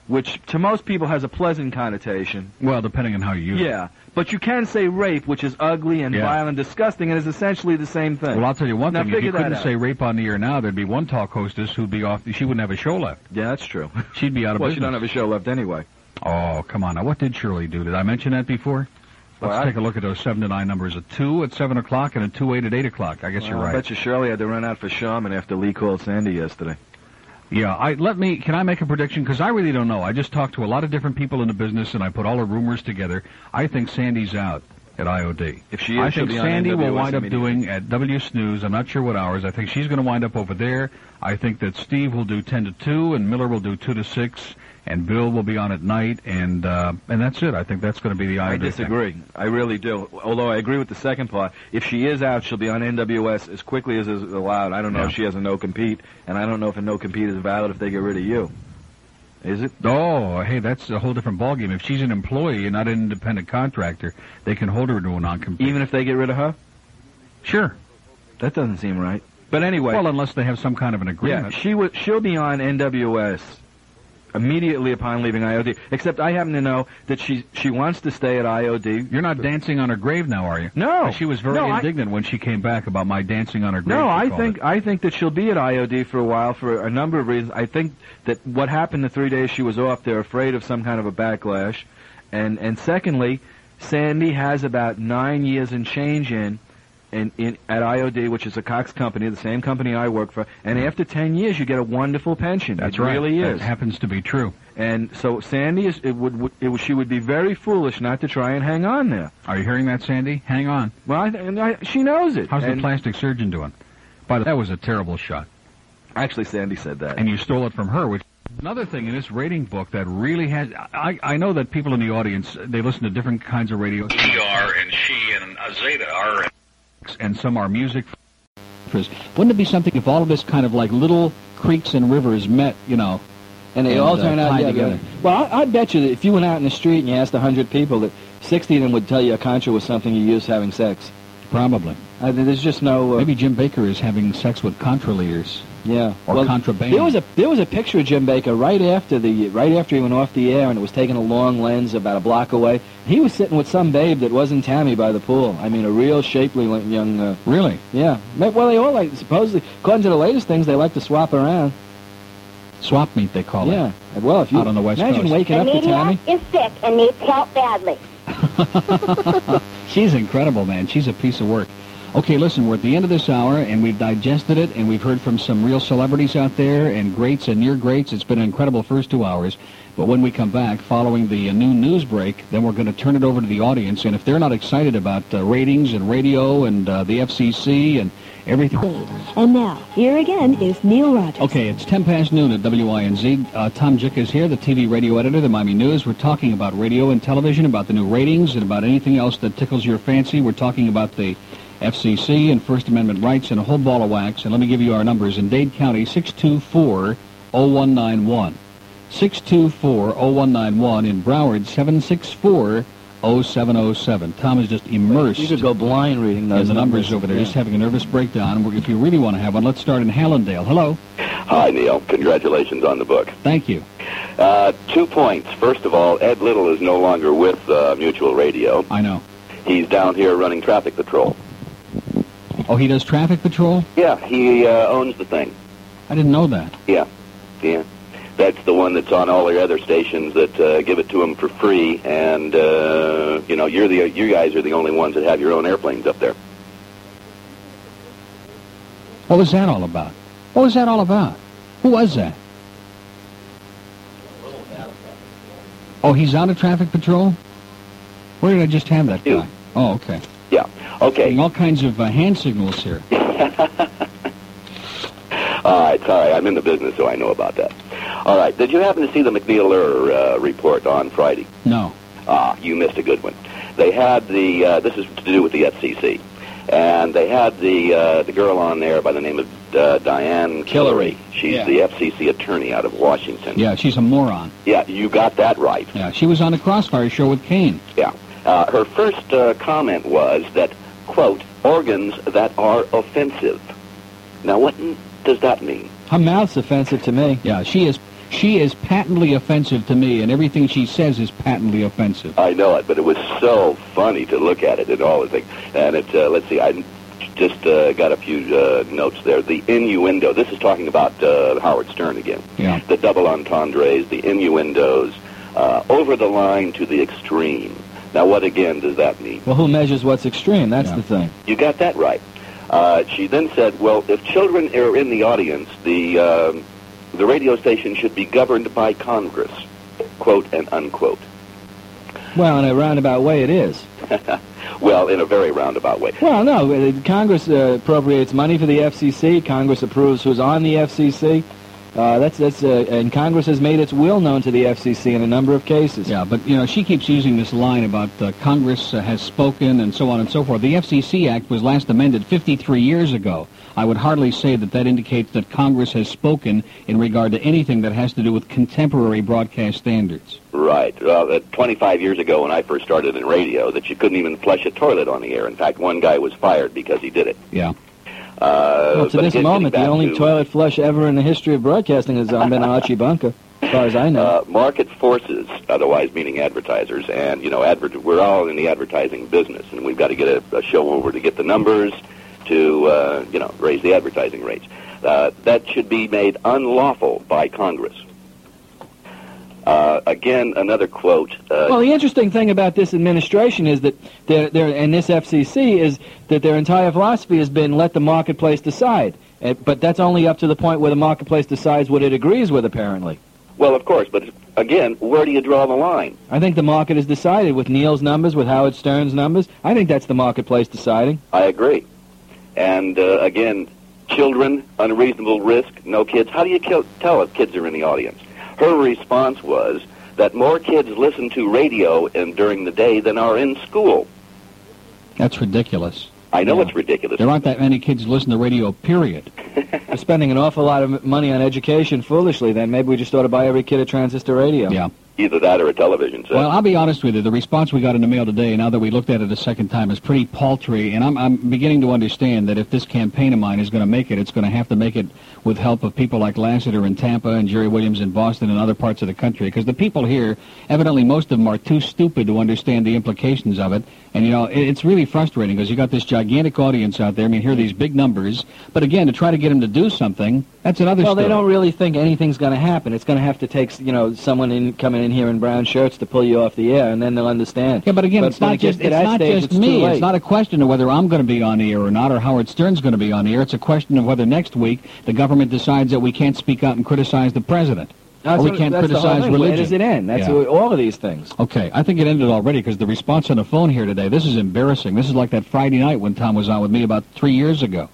which to most people has a pleasant connotation. Well, depending on how you use it. Yeah. But you can say rape, which is ugly and Yeah. violent, disgusting, and is essentially the same thing. Well, I'll tell you one Now thing. If you couldn't out. say rape on the air now, there'd be one talk hostess who'd be off. She wouldn't have a show left. Yeah, that's true. She'd be out of well, she don't have a show left anyway. Oh, come on. Now, what did Shirley do? Did I mention that before? Let's Well, take a look at those 7 to 9 numbers. A 2 at 7 o'clock and a 2 8 at 8 o'clock. I guess you're right. I bet you Shirley had to run out for Sharman after Lee called Sandy yesterday. Yeah, I let me. Can I make a prediction? Because I really don't know. I just talked to a lot of different people in the business, and I put all the rumors together. I think Sandy's out at IOD. If she is, I think Sandy will wind up doing at W Snooze. I'm not sure what hours. I think she's going to wind up over there. I think that Steve will do 10 to 2, and Miller will do 2 to 6, and Bill will be on at night, and uh, and that's it. I think that's going to be the IOD. I thing. disagree. I really do. Although I agree with the second part. If she is out, she'll be on NWS as quickly as is allowed. I don't know Yeah. if she has a no compete, and I don't know if a no compete is valid if they get rid of you. Is it? Oh, hey, that's a whole different ballgame. If she's an employee and not an independent contractor, they can hold her to a non-compete. Even if they get rid of her? Sure. That doesn't seem right. But anyway, Well, unless they have some kind of an agreement. yeah, she would. She'll be on NWS immediately upon leaving IOD. Except I happen to know that she she wants to stay at IOD. You're not dancing on her grave now, are you? No. She was very No, I- indignant when she came back about my dancing on her grave. No, I think it. I think that she'll be at IOD for a while for a number of reasons. I think that what happened the three days she was off, they're afraid of some kind of a backlash, and and secondly, Sandy has about nine years and change in. In, in at IOD, which is a Cox company, the same company I work for, and after ten years, you get a wonderful pension. That's it right. really That is. happens to be true. And so Sandy is it would, would it, would- she would be very foolish not to try and hang on there. Are you hearing that, Sandy? Hang on. Well, I, and I, she knows it. How's the plastic surgeon doing? By the that was a terrible shot. Actually, Sandy said that. And you stole it from her, which another thing in this rating book that really has. I, I know that people in the audience they listen to different kinds of radio. ER and she and uh, Zeta are. and some are music. Wouldn't it be something if all of this kind of like little creeks and rivers met, you know, And they and, all uh, out tied yeah, together? Well, I, I bet you that if you went out in the street and you asked a hundred people, that sixty of them would tell you a contra was something you use having sex. Probably. Uh, there's just no. Uh, Maybe Jim Bakker is having sex with contra leaders. Yeah. Or well, contraband. There was a there was a picture of Jim Bakker right after the right after he went off the air, and it was taking a long lens about a block away. He was sitting with some babe that wasn't Tammy by the pool. I mean, a real shapely young. Uh, Really? yeah. Well, they all like supposedly, according to the latest things, they like to swap around. Swap meet, they call it. Yeah. Well, if you Out on the West imagine Coast. waking The up to Tammy. maniac is sick and needs help badly. (laughs) (laughs) She's incredible, man. She's a piece of work. Okay, listen, we're at the end of this hour, and we've digested it, and we've heard from some real celebrities out there, and greats and near greats. It's been an incredible first two hours. But when we come back, following the uh, new news break, then we're going to turn it over to the audience, and if they're not excited about uh, ratings and radio and uh, the FCC and everything... And now, here again is Neil Rogers. Okay, it's 10 past noon at WINZ. Uh, Tom Jicha's here, the TV radio editor of the Miami News. We're talking about radio and television, about the new ratings, and about anything else that tickles your fancy. We're talking about the FCC and First Amendment rights and a whole ball of wax. And let me give you our numbers. In Dade County, 624-0191. 624-0191. In Broward, 764 0707. Tom is just immersed. You could go blind reading those the numbers over there, Yeah. just having a nervous breakdown. If you really want to have one, let's start in Hallandale. Hello. Hi, Neil. Congratulations on the book. Thank you. Uh, two points. First of all, Ed Little is no longer with uh, Mutual Radio. I know. He's down here running traffic patrol. Oh, he does traffic patrol? Yeah, he uh, owns the thing. I didn't know that. Yeah, yeah. That's the one that's on all the other stations that uh, give it to him for free, and uh, you know, you're the you guys are the only ones that have your own airplanes up there. What was that all about? What was that all about? Who was that? Oh, he's out of traffic patrol? Where did I just have that guy? Oh, okay. Okay. All kinds of uh, hand signals here. (laughs) All right, sorry, I'm in the business, so I know about that. All right, did you happen to see the MacNeil Ur uh, report on Friday? No. Ah, you missed a good one. They had the uh, this is to do with the FCC, and they had the uh, the girl on there by the name of uh, Diane Killory. She's Yeah. the FCC attorney out of Washington. Yeah, she's a moron. Yeah, you got that right. Yeah, she was on the Crossfire show with Kane. Yeah. Uh, her first uh, comment was that, quote, organs that are offensive. Now, what does that mean? Her mouth's offensive to me. Yeah, she is she is patently offensive to me, and everything she says is patently offensive. I know it, but it was so funny to look at it and all the things. And it, uh, let's see, I just uh, got a few uh, notes there. The innuendo. This is talking about uh, Howard Stern again. Yeah. The double entendres, the innuendos, uh, over the line to the extreme. Now, what again does that mean? Well, who measures what's extreme? That's the thing. You got that right. Uh, she then said, "Well, if children are in the audience, the um the radio station should be governed by Congress." Quote and unquote. Well, in a roundabout way, it is. (laughs) well, in a very roundabout way. Well, no. uh, Congress uh, appropriates money for the FCC. Congress approves who's on the FCC. Uh, that's that's uh, and Congress has made its will known to the FCC in a number of cases. Yeah, but you know she keeps using this line about uh, Congress uh, has spoken and so on and so forth. The FCC Act was last amended 53 years ago. I would hardly say that that indicates that Congress has spoken in regard to anything that has to do with contemporary broadcast standards. Right. Well, uh, 25 years ago, when I first started in radio, that you couldn't even flush a toilet on the air. In fact, one guy was fired because he did it. Yeah. Uh, well, to this again, moment, the only to- toilet flush ever in the history of broadcasting has uh, been Archie Bunker, as far as I know. Uh, market forces, otherwise meaning advertisers, and you know, adver- we're all in the advertising business, and we've got to get a, a show over to get the numbers, to uh, you know, raise the advertising rates. Uh, that should be made unlawful by Congress. Uh, again, another quote. Uh, well, the interesting thing about this administration is that they're, they're, and this FCC is that their entire philosophy has been let the marketplace decide. Uh, but that's only up to the point where the marketplace decides what it agrees with, apparently. well, of course, but again, where do you draw the line? I think the market has decided with Neil's numbers, with Howard Stern's numbers. I think that's the marketplace deciding. I agree. And uh, again, children, unreasonable risk, no kids. How do you kill, tell if kids are in the audience? Her response was that more kids listen to radio in, during the day than are in school. That's ridiculous. I know it's ridiculous. There aren't that many kids who listen to radio, period. (laughs) We're spending an awful lot of money on education foolishly. Then maybe we just ought to buy every kid a transistor radio. Yeah. Either that or a television set. Well, I'll be honest with you. The response we got in the mail today, now that we looked at it a second time, is pretty paltry. And I'm, I'm beginning to understand that if this campaign of mine is going to make it, it's going to have to make it with help of people like Lassiter in Tampa and Jerry Williams in Boston and other parts of the country. Because the people here, evidently most of them are too stupid to understand the implications of it. And, you know, it's really frustrating because you got this gigantic audience out there. I mean, here are these big numbers. But again, to try to get them to do something, that's another Well, story. they don't really think anything's going to happen. It's going to have to take, you know, someone in coming in here in brown shirts to pull you off the air, and then they'll understand. Yeah, but again, it's not just it's not stage, just it's me. It's not a question of whether I'm going to be on the air or not, or Howard Stern's going to be on the air. It's a question of whether next week the government decides that we can't speak out and criticize the president, That's or we what- can't that's the whole criticize thing. religion. Where does it end? That's Yeah. what- all of these things. Okay, I think it ended already because the response on the phone here today. This is embarrassing. This is like that Friday night when Tom was on with me about three years ago.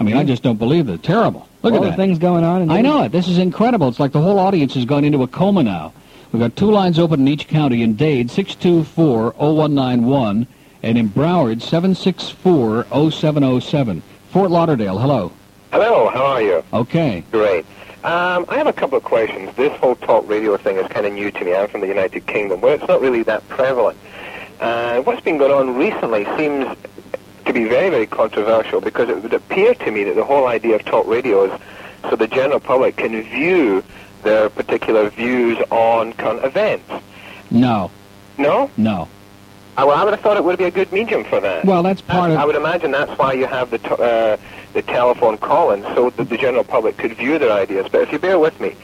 I mean, I just don't believe it. Terrible. Look all at the that. things going on. In I know it. This is incredible. It's like the whole audience has gone into a coma now. We've got two lines open in each county in Dade, 624-0191, And in Broward, 764-0707. Fort Lauderdale, hello. Hello, how are you? Okay. Great. Um, I have a couple of questions. This whole talk radio thing is kind of new to me. I'm from the United Kingdom, where it's not really that prevalent. Uh, what's been going on recently seems to be very, very controversial because it would appear to me that the whole idea of talk radio is so the general public can view their particular views on current events. No. No? No. Uh, well, I would have thought it would be a good medium for that. Well, that's part I of... I would imagine that's why you have the t- uh, the telephone call-in, so that the general public could view their ideas. But if you bear with me,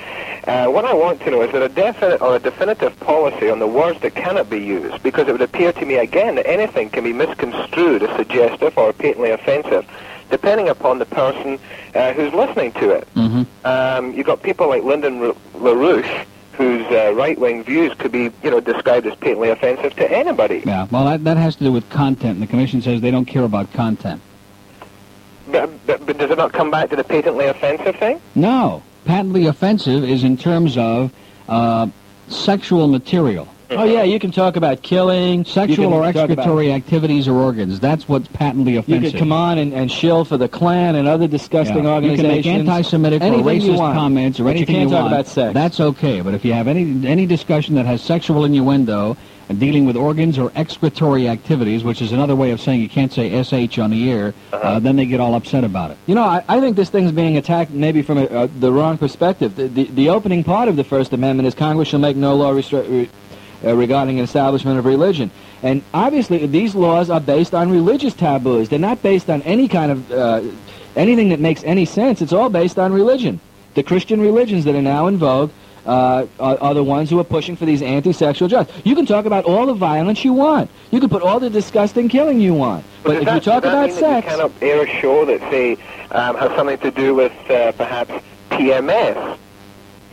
uh, what I want to know is there a definite or a definitive policy on the words that cannot be used? Because it would appear to me again that anything can be misconstrued as suggestive or patently offensive, depending upon the person uh, who's listening to it. Mm-hmm. Um, you've got people like Lyndon R- LaRouche, whose uh, right-wing views could be, you know, described as patently offensive to anybody. Yeah, well, that, that has to do with content, and the Commission says they don't care about content. But, but, but does it not come back to the patently offensive thing? No. Patently offensive is in terms of uh, sexual material. Oh yeah, you can talk about killing, Sexual or excretory activities or organs. That's what's patently offensive. You could come on and, and shill for the Klan and other disgusting Yeah. You can make anti-Semitic or racist comments or But anything you can't talk want. about sex. That's okay. But if you have any any discussion that has sexual innuendo and dealing with organs or excretory activities, which is another way of saying you can't say sh on the air, uh, then they get all upset about it. You know, I, I think this thing's being attacked maybe from a, uh, the wrong perspective. The, the, the opening part of the First Amendment is Congress shall make no law restri- re, uh, regarding an establishment of religion. And obviously, these laws are based on religious taboos. They're not based on any kind of uh, anything that makes any sense. It's all based on religion. The Christian religions that are now in vogue uh, are, are the ones who are pushing for these anti-sexual drugs. You can talk about all the violence you want. You can put all the disgusting killing you want. But does if that, you talk about sex, you cannot air a show that say um, has something to do with uh, perhaps PMS,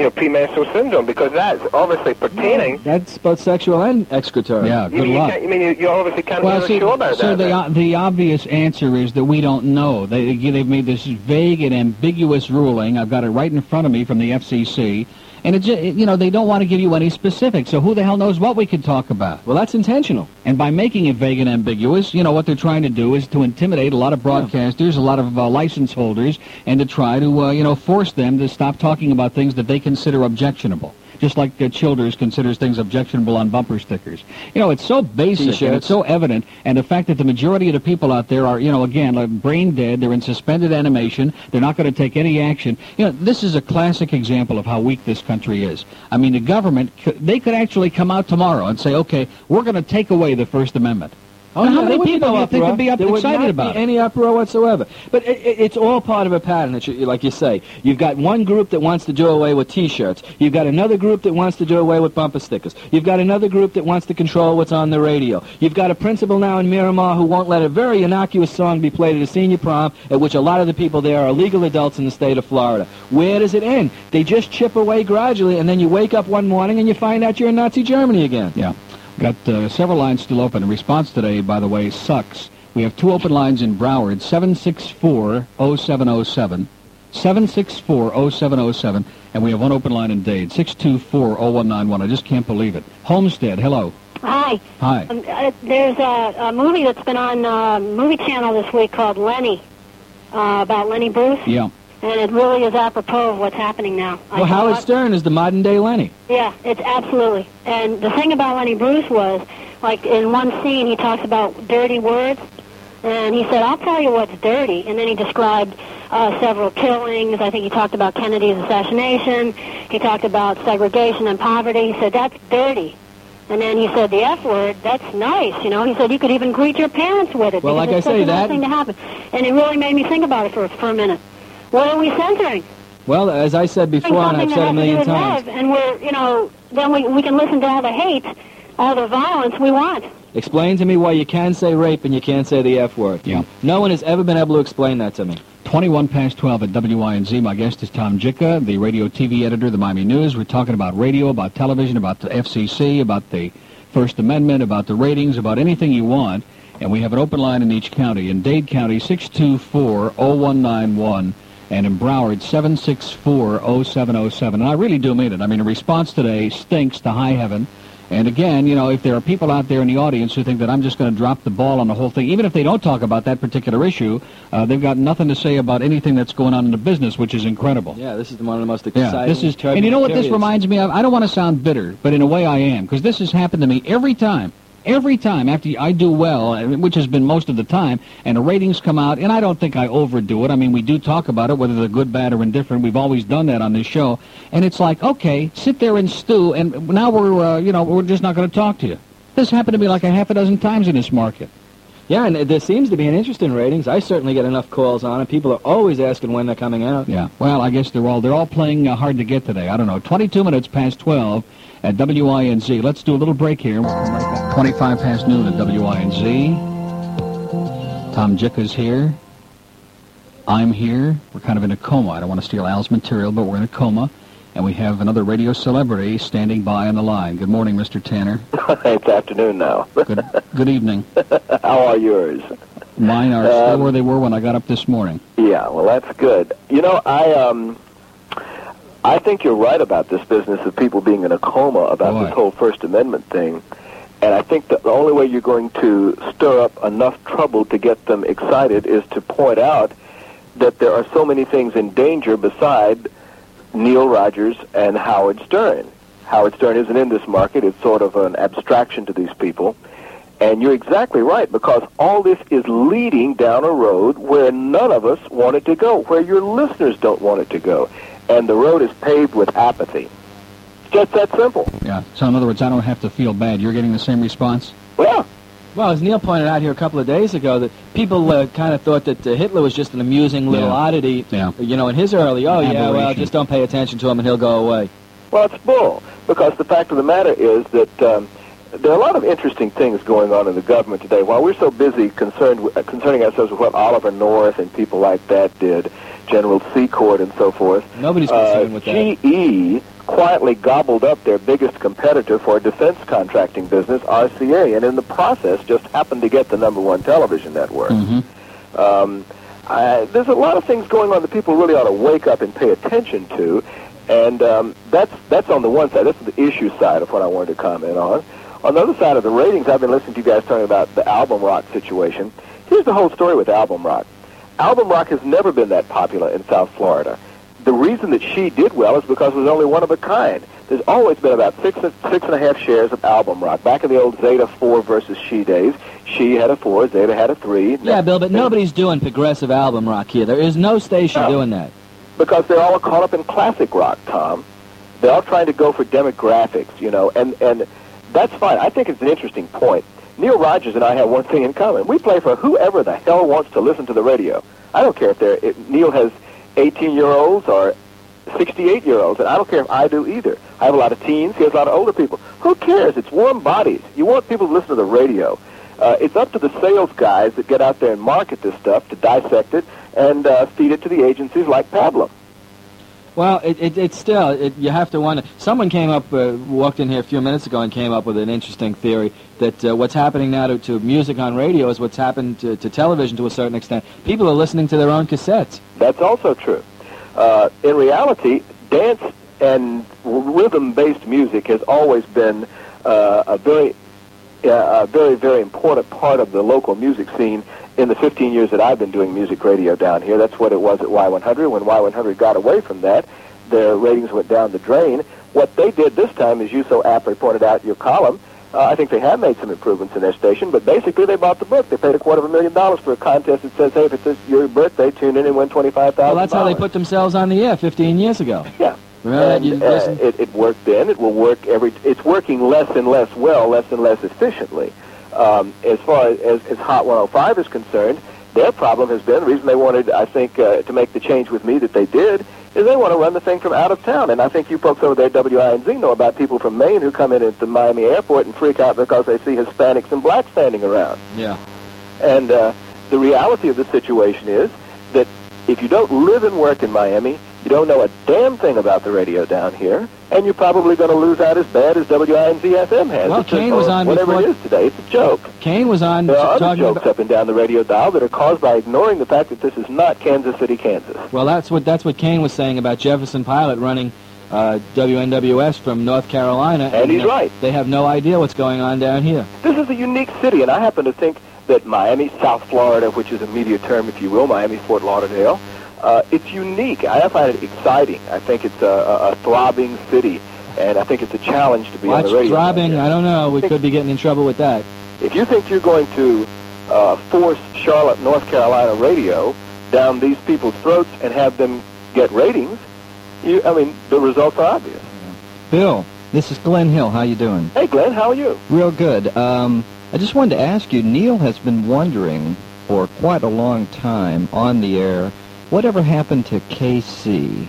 you know, premenstrual syndrome, because that's obviously pertaining. that's both sexual and excretory. Yeah, You mean, you, can't, you mean you, you obviously can't Well, air see, a show about so that? the then? the obvious answer is that we don't know. They they've made this vague and ambiguous ruling. I've got it right in front of me from the FCC, and it, ju- it you know they don't want to give you any specifics. So who the hell knows what we could talk about? Well, that's intentional. And by making it vague and ambiguous, you know what they're trying to do is to intimidate a lot of broadcasters, a lot of uh, license holders, and to try to uh, you know force them to stop talking about things that they consider objectionable. Just like uh, Childers considers things objectionable on bumper stickers. You know, it's so basic T-shirts. it's so evident, and the fact that the majority of the people out there are, you know, again, like brain dead. They're in suspended animation. They're not going to take any action. You know, this is a classic example of how weak this country is. I mean, the government, they could actually come out tomorrow and say, okay, we're going to take away the First Amendment. Oh, Now, how many people do you think would be up excited not about any uproar whatsoever. But it, it, it's all part of a pattern, that you, like you say. You've got one group that wants to do away with T-shirts. You've got another group that wants to do away with bumper stickers. You've got another group that wants to control what's on the radio. You've got a principal now in Miramar who won't let a very innocuous song be played at a senior prom, at which a lot of the people there are legal adults in the state of Florida. Where does it end? They just chip away gradually, and then you wake up one morning and you find out you're in Nazi Germany again. Yeah. Got uh, several lines still open. The response today, by the way, sucks. We have two open lines in Broward, 764-0707, 764-0707, and we have one open line in Dade, 624-0191. I just can't believe it. Homestead, hello. Hi. Hi. Um, uh, there's a, a movie that's been on uh, Movie Channel this week called Lenny, uh, about Lenny Bruce, Yeah. And it really is apropos of what's happening now. Well, Howard Stern is the modern-day Lenny. Yeah, it's absolutely. And the thing about Lenny Bruce was, like in one scene, he talks about dirty words, and he said, "I'll tell you what's dirty," and then he described uh, several killings. I think he talked about Kennedy's assassination. He talked about segregation and poverty. He said that's dirty. And then he said the F word, that's nice, you know. He said you could even greet your parents with it. Well, like I say, that- thing to happen. And it really made me think about it for for a minute. What are we censoring? Well, as I said before, and I've said a has to do million times, love, and we're, you know, then we, we can listen to all the hate, all the violence we want. explain to me why you can say rape and you can't say the F word. Yeah. No one has ever been able to explain that to me. 21 past 12 at WINZ. My guest is Tom Jicha, the radio TV editor of the Miami News. We're talking about radio, about television, about the FCC, about the First Amendment, about the ratings, about anything you want. And we have an open line in each county. In Dade County, 624-0191. And in Broward, 764-0707. And I really do mean it. I mean, the response today stinks to high heaven. And again, you know, if there are people out there in the audience who think that I'm just going to drop the ball on the whole thing, even if they don't talk about that particular issue, uh, they've got nothing to say about anything that's going on in the business, which is incredible. Yeah, this is one of the most exciting. Yeah, this is, and you know what this reminds me of? I don't want to sound bitter, but in a way I am, because this has happened to me every time. Every time after I do well, uh, which has been most of the time, and the ratings come out, and I don't think I overdo it. I mean, we do talk about it, whether they're good, bad, or indifferent. We've always done that on this show, and it's like, okay, sit there and stew, and now we're, uh, you know, we're just not going to talk to you. This happened to me like a half a dozen times in this market. Yeah, and there seems to be an interest in ratings. I certainly get enough calls on it. People are always asking when they're coming out. Yeah. Well, I guess they're all they're all playing uh, hard to get today. I don't know. 22 minutes past 12 at WINZ. Let's do a little break here. 25 past noon at WINZ. Tom Jicha's here. I'm here. We're kind of in a coma. I don't want to steal Al's material, but we're in a coma. And we have another radio celebrity standing by on the line. Good morning, Mr. Tanner. (laughs) it's afternoon now. Good, good evening. (laughs) How are yours? Mine are still where they were when I got up this morning. Yeah, well, that's good. You know, I um, I think you're right about this business of people being in a coma about this whole First Amendment thing. And I think that the only way you're going to stir up enough trouble to get them excited is to point out that there are so many things in danger beside Neil Rogers and Howard Stern. Howard Stern isn't in this market. It's sort of an abstraction to these people. And you're exactly right, because all this is leading down a road where none of us want it to go, where your listeners don't want it to go. And the road is paved with apathy. It's just that simple. Yeah. So in other words, I don't have to feel bad. You're getting the same response? Well, Well, as Neil pointed out here a couple of days ago, that people uh, kind of thought that uh, Hitler was just an amusing little Yeah. oddity. Yeah. You know, in his early, oh yeah, well, just don't pay attention to him and he'll go away. Well, it's bull, because the fact of the matter is that um, there are a lot of interesting things going on in the government today. While we're so busy concerned uh, concerning ourselves with what Oliver North and people like that did, General Secord and so forth, Nobody's uh, concerned with that. GE quietly gobbled up their biggest competitor for a defense contracting business, RCA, and in the process just happened to get the number one television network. Um, I, there's a lot of things going on that people really ought to wake up and pay attention to, and um, that's that's on the one side. That's the issue side of what I wanted to comment on. On the other side of the ratings, I've been listening to you guys talking about the album rock situation. Here's the whole story with album rock. Album rock has never been that popular in South Florida. The reason that she did well is because it was only one of a kind. There's always been about six six and a half shares of album rock. Back in the old Zeta four versus She days, she had a four, Zeta had a three. Yeah, Bill, but nobody's doing progressive album rock here. There is no station doing that. because they're all caught up in classic rock, Tom. They're all trying to go for demographics, you know, and and that's fine. I think it's an interesting point. Neil Rogers and I have one thing in common. We play for whoever the hell wants to listen to the radio. I don't care if they're Neil has 18-year-olds or 68-year-olds, and I don't care if I do either. I have a lot of teens. He has a lot of older people. Who cares? It's warm bodies. You want people to listen to the radio. Uh, it's up to the sales guys that get out there and market this stuff to dissect it and uh, feed it to the agencies like Pablo. Well, it, it, it's still, it, you have to wonder. Someone came up, uh, walked in here a few minutes ago and came up with an interesting theory that uh, what's happening now to, to music on radio is what's happened to, to television to a certain extent. People are listening to their own cassettes. That's also true. Uh, in reality, dance and rhythm-based music has always been uh, a very, uh, a very, very important part of the local music scene. In the 15 years that I've been doing music radio down here, that's what it was at Y100. When Y100 got away from that, their ratings went down the drain. What they did this time, as you so aptly pointed out in your column, uh, I think they have made some improvements in their station, but basically they bought the book. They paid a quarter of a million dollars for a contest that says, hey, if it's your birthday, tune in and win $25,000. Well, that's how they put themselves on the air 15 years ago. Yeah. That? And, uh, it, it worked then. It will work every. It's working less and less well, less and less efficiently. Um, as far as, as, as Hot 105 is concerned, their problem has been the reason they wanted, I think, uh, to make the change with me that they did is they want to run the thing from out of town. And I think you folks over there at WINZ know about people from Maine who come in at the Miami airport and freak out because they see Hispanics and blacks standing around. Yeah. And uh, the reality of the situation is that if you don't live and work in Miami, you don't know a damn thing about the radio down here, and you're probably going to lose out as bad as WINZ FM has. Well, It's Kane was on whatever before- it is today. It's a joke. Kane was on There are other jokes about. up and down the radio dial that are caused by ignoring the fact that this is not Kansas City, Kansas. Well, that's what that's what Kane was saying about Jefferson Pilot running uh, WNWS from North Carolina. And he's uh, right. They have no idea what's going on down here. This is a unique city, and I happen to think that Miami, South Florida, which is a media term, if you will, Miami, Fort Lauderdale, uh, it's unique. I find it exciting. I think it's a, a, a throbbing city, and I think it's a challenge to be Watch on the radio. throbbing. I don't know. We could be getting in trouble with that. If you think you're going to uh, force Charlotte, North Carolina radio down these people's throats and have them get ratings, you, I mean, the results are obvious. Bill, this is Glenn Hill. How you doing? Hey, Glenn, how are you? Real good. Um, I just wanted to ask you. Neil has been wondering for quite a long time on the air. Whatever happened to KC?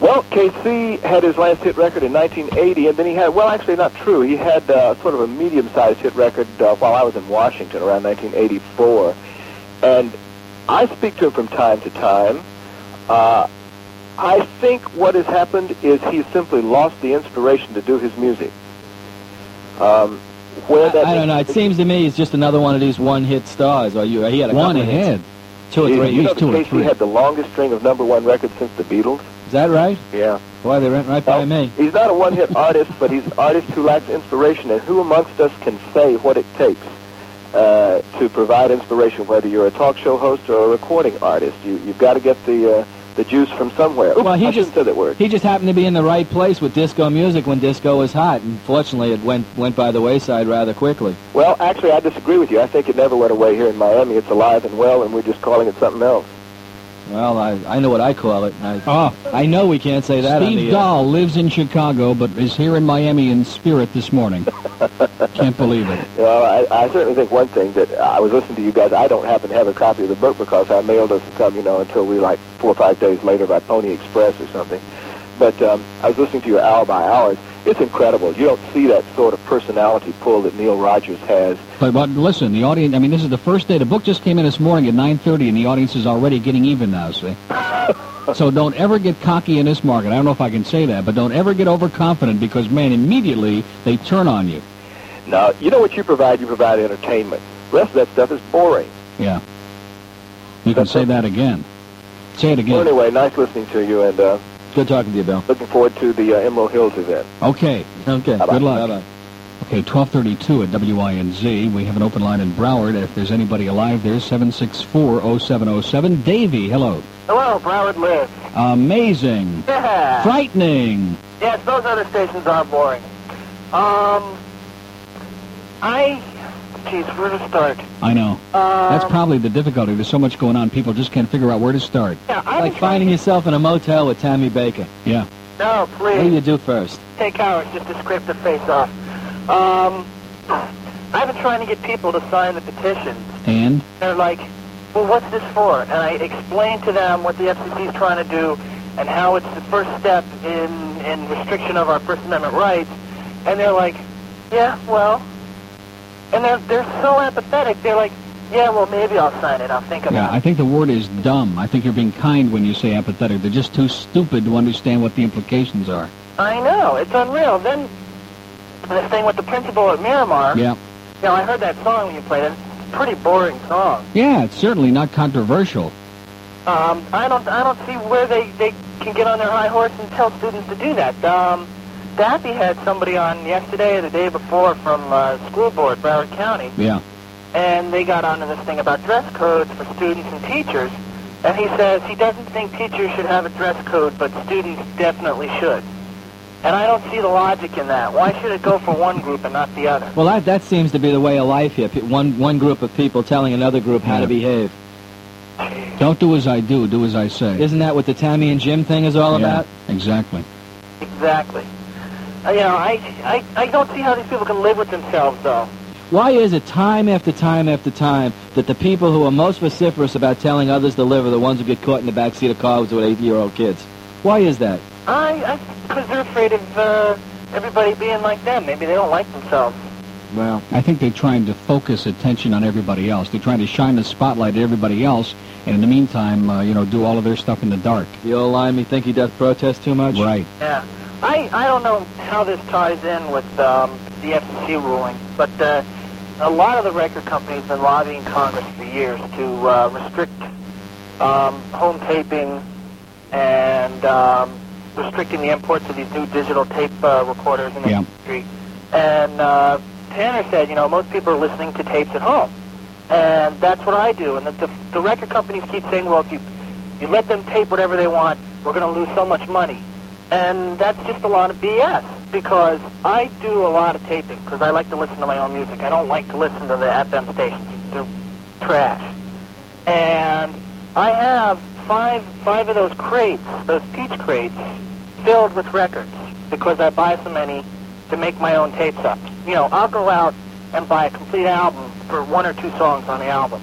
Well, KC had his last hit record in 1980, and then he had, well, actually not true. He had uh, sort of a medium-sized hit record uh, while I was in Washington around 1984. And I speak to him from time to time. Uh, I think what has happened is he's simply lost the inspiration to do his music. Um, where that I don't know. It seems to me he's just another one of these one-hit stars. Or you? He had a One couple of hits. ahead. Two or you, three. you know At least two or three. had the longest string of number one records since the Beatles? Is that right? Yeah. Boy, they went right by me. He's not a one-hit (laughs) artist, but he's an artist who lacks inspiration. And who amongst us can say what it takes uh, to provide inspiration? Whether you're a talk show host or a recording artist, you, you've got to get the uh, the juice from somewhere. Oops, Well, he I just- say that word. He just happened to be in the right place with disco music when disco was hot, and fortunately, it went went by the wayside rather quickly. Well, actually, I disagree with you. I think it never went away here in Miami. It's alive and well, and we're just calling it something else. Well, I I know what I call it. I, Oh, I know we can't say that on Steve the air. Dahl lives in Chicago, but is here in Miami in spirit this morning. (laughs) Can't believe it. Well, I, I certainly think one thing that I was listening to you guys. I don't happen to have a copy of the book because I mailed us some, you know, until we like four or five days later by Pony Express or something. But um, I was listening to your hour by hours. It's incredible. You don't see that sort of personality pull that Neil Rogers has. But, but listen, the audience, I mean, this is the first day. The book just came in this morning at 9.30, and the audience is already getting even now, see? (laughs) so don't ever get cocky in this market. I don't know if I can say that, but don't ever get overconfident because, man, immediately they turn on you. Now, you know what you provide? You provide entertainment. The rest of that stuff is boring. Yeah. You can say that again. Say it again. Well, again. anyway, nice listening to you, and uh, Good talking to you, Bill. looking forward to the uh, Emerald Hills event. Okay. Okay. Bye-bye. Good luck. Bye-bye. Okay, 1232 at WINZ. We have an open line in Broward. If there's anybody alive there, 764-0707. Davie, hello. Hello, Broward Live. Amazing. Yeah. Frightening. Yes, those other stations are boring. Um, I, geez, where to start? I know. Um, That's probably the difficulty. There's so much going on. People just can't figure out where to start. Yeah, I Like finding yourself in a motel with Tammy Bakker. Yeah. No, please. What do you do first? Take hours just to scrape the face off. Um, I've been trying to get people to sign the petition. And? They're like, well, what's this for? And I explain to them what the FCC is trying to do and how it's the first step in, in restriction of our First Amendment rights. And they're like, yeah, well. And they're, they're so apathetic. They're like, yeah, well, maybe I'll sign it. I'll think about Yeah, it. I think the word is dumb. I think you're being kind when you say apathetic. They're just too stupid to understand what the implications are. I know. It's unreal. Then this thing with the principal at Miramar. Yeah. You know, I heard that song when you played it. It's a pretty boring song. Yeah, it's certainly not controversial. Um, I don't, I don't see where they, they can get on their high horse and tell students to do that. Um, Daffy had somebody on yesterday or the day before from uh, school board, Broward County, Yeah. and they got onto this thing about dress codes for students and teachers. And he says he doesn't think teachers should have a dress code, but students definitely should. And I don't see the logic in that. Why should it go for one group and not the other? Well, that that seems to be the way of life here. One one group of people telling another group how Yeah. to behave. Don't do as I do, do as I say. Isn't that what the Tammy and Jim thing is all yeah, about? exactly. Exactly. Uh, you know, I, I, I don't see how these people can live with themselves, though. Why is it time after time after time that the people who are most vociferous about telling others to live are the ones who get caught in the back seat of cars with eight-year-old kids? Why is that? I, I, because they're afraid of uh, everybody being like them. Maybe they don't like themselves. Well, I think they're trying to focus attention on everybody else. They're trying to shine the spotlight at everybody else, and in the meantime, uh, you know, do all of their stuff in the dark. the old line, me think he does protest too much? Right. Yeah. I, I don't know how this ties in with um, the FCC ruling, but uh, a lot of the record companies have been lobbying Congress for years to uh, restrict um, home taping and um, restricting the imports of these new digital tape uh, recorders in the Yeah. industry. And uh, Tanner said, you know, most people are listening to tapes at home, and that's what I do. And the, the, the record companies keep saying, well, if you you let them tape whatever they want, we're going to lose so much money. And that's just a lot of BS because I do a lot of taping because I like to listen to my own music. I don't like to listen to the FM stations. They're trash. And I have five five of those crates, those peach crates, filled with records because I buy so many to make my own tapes up. You know, I'll go out and buy a complete album for one or two songs on the album.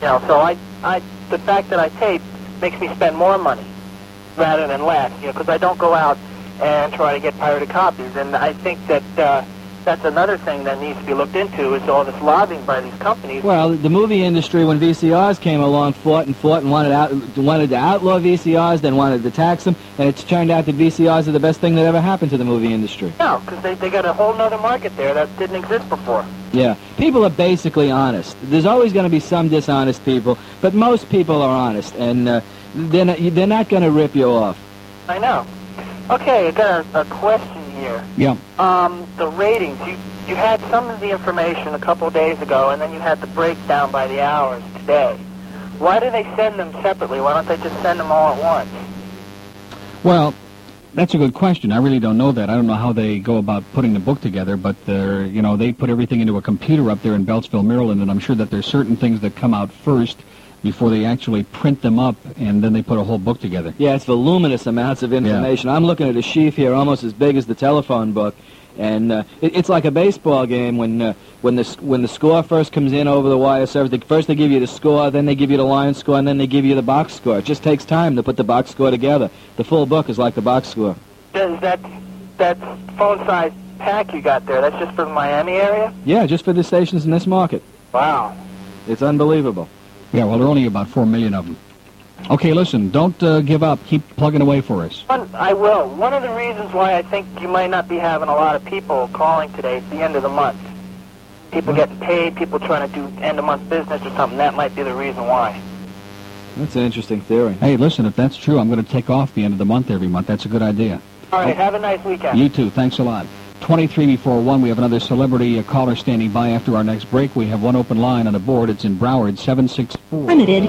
You know, so I, I, the fact that I tape makes me spend more money rather than less. You know, because I don't go out and try to get pirated copies. And I think that uh, that's another thing that needs to be looked into is all this lobbying by these companies. Well, the movie industry, when VCRs came along, fought and fought and wanted out, wanted to outlaw VCRs, then wanted to tax them, and it's turned out that VCRs are the best thing that ever happened to the movie industry. No, because they, they got a whole other market there that didn't exist before. Yeah, people are basically honest. There's always going to be some dishonest people, but most people are honest, and uh, they're not, they're not going to rip you off. I know. Okay, I got a, a question here. Yeah. Um, the ratings. You you had some of the information a couple of days ago, and then you had the breakdown by the hours today. Why do they send them separately? Why don't they just send them all at once? Well, that's a good question. I really don't know that. I don't know how they go about putting the book together, but they're, you know, they put everything into a computer up there in Beltsville, Maryland, and I'm sure that there's certain things that come out first before they actually print them up, and then they put a whole book together. Yeah, it's voluminous amounts of information. I'm looking at a sheaf here almost as big as the telephone book, and uh, it, it's like a baseball game when uh, when the when the score first comes in over the wire service. They, first they give you the score, then they give you the line score, and then they give you the box score. It just takes time to put the box score together. The full book is like the box score. Does that that phone size pack you got there? That's just for the Miami area. Yeah, just for the stations in this market. Wow. It's unbelievable. Yeah, well, there are only about four million of them. Okay, listen, don't uh, give up. Keep plugging away for us. I will. One of the reasons why I think you might not be having a lot of people calling today is the end of the month. People getting paid, people trying to do end of month business or something. That might be the reason why. That's an interesting theory. Hey, listen, if that's true, I'm going to take off the end of the month every month. That's a good idea. All right. Have a nice weekend. You too. Thanks a lot. 23 before 1. We have another celebrity uh, caller standing by after our next break. We have one open line on the board. It's in Broward, 764. Limited.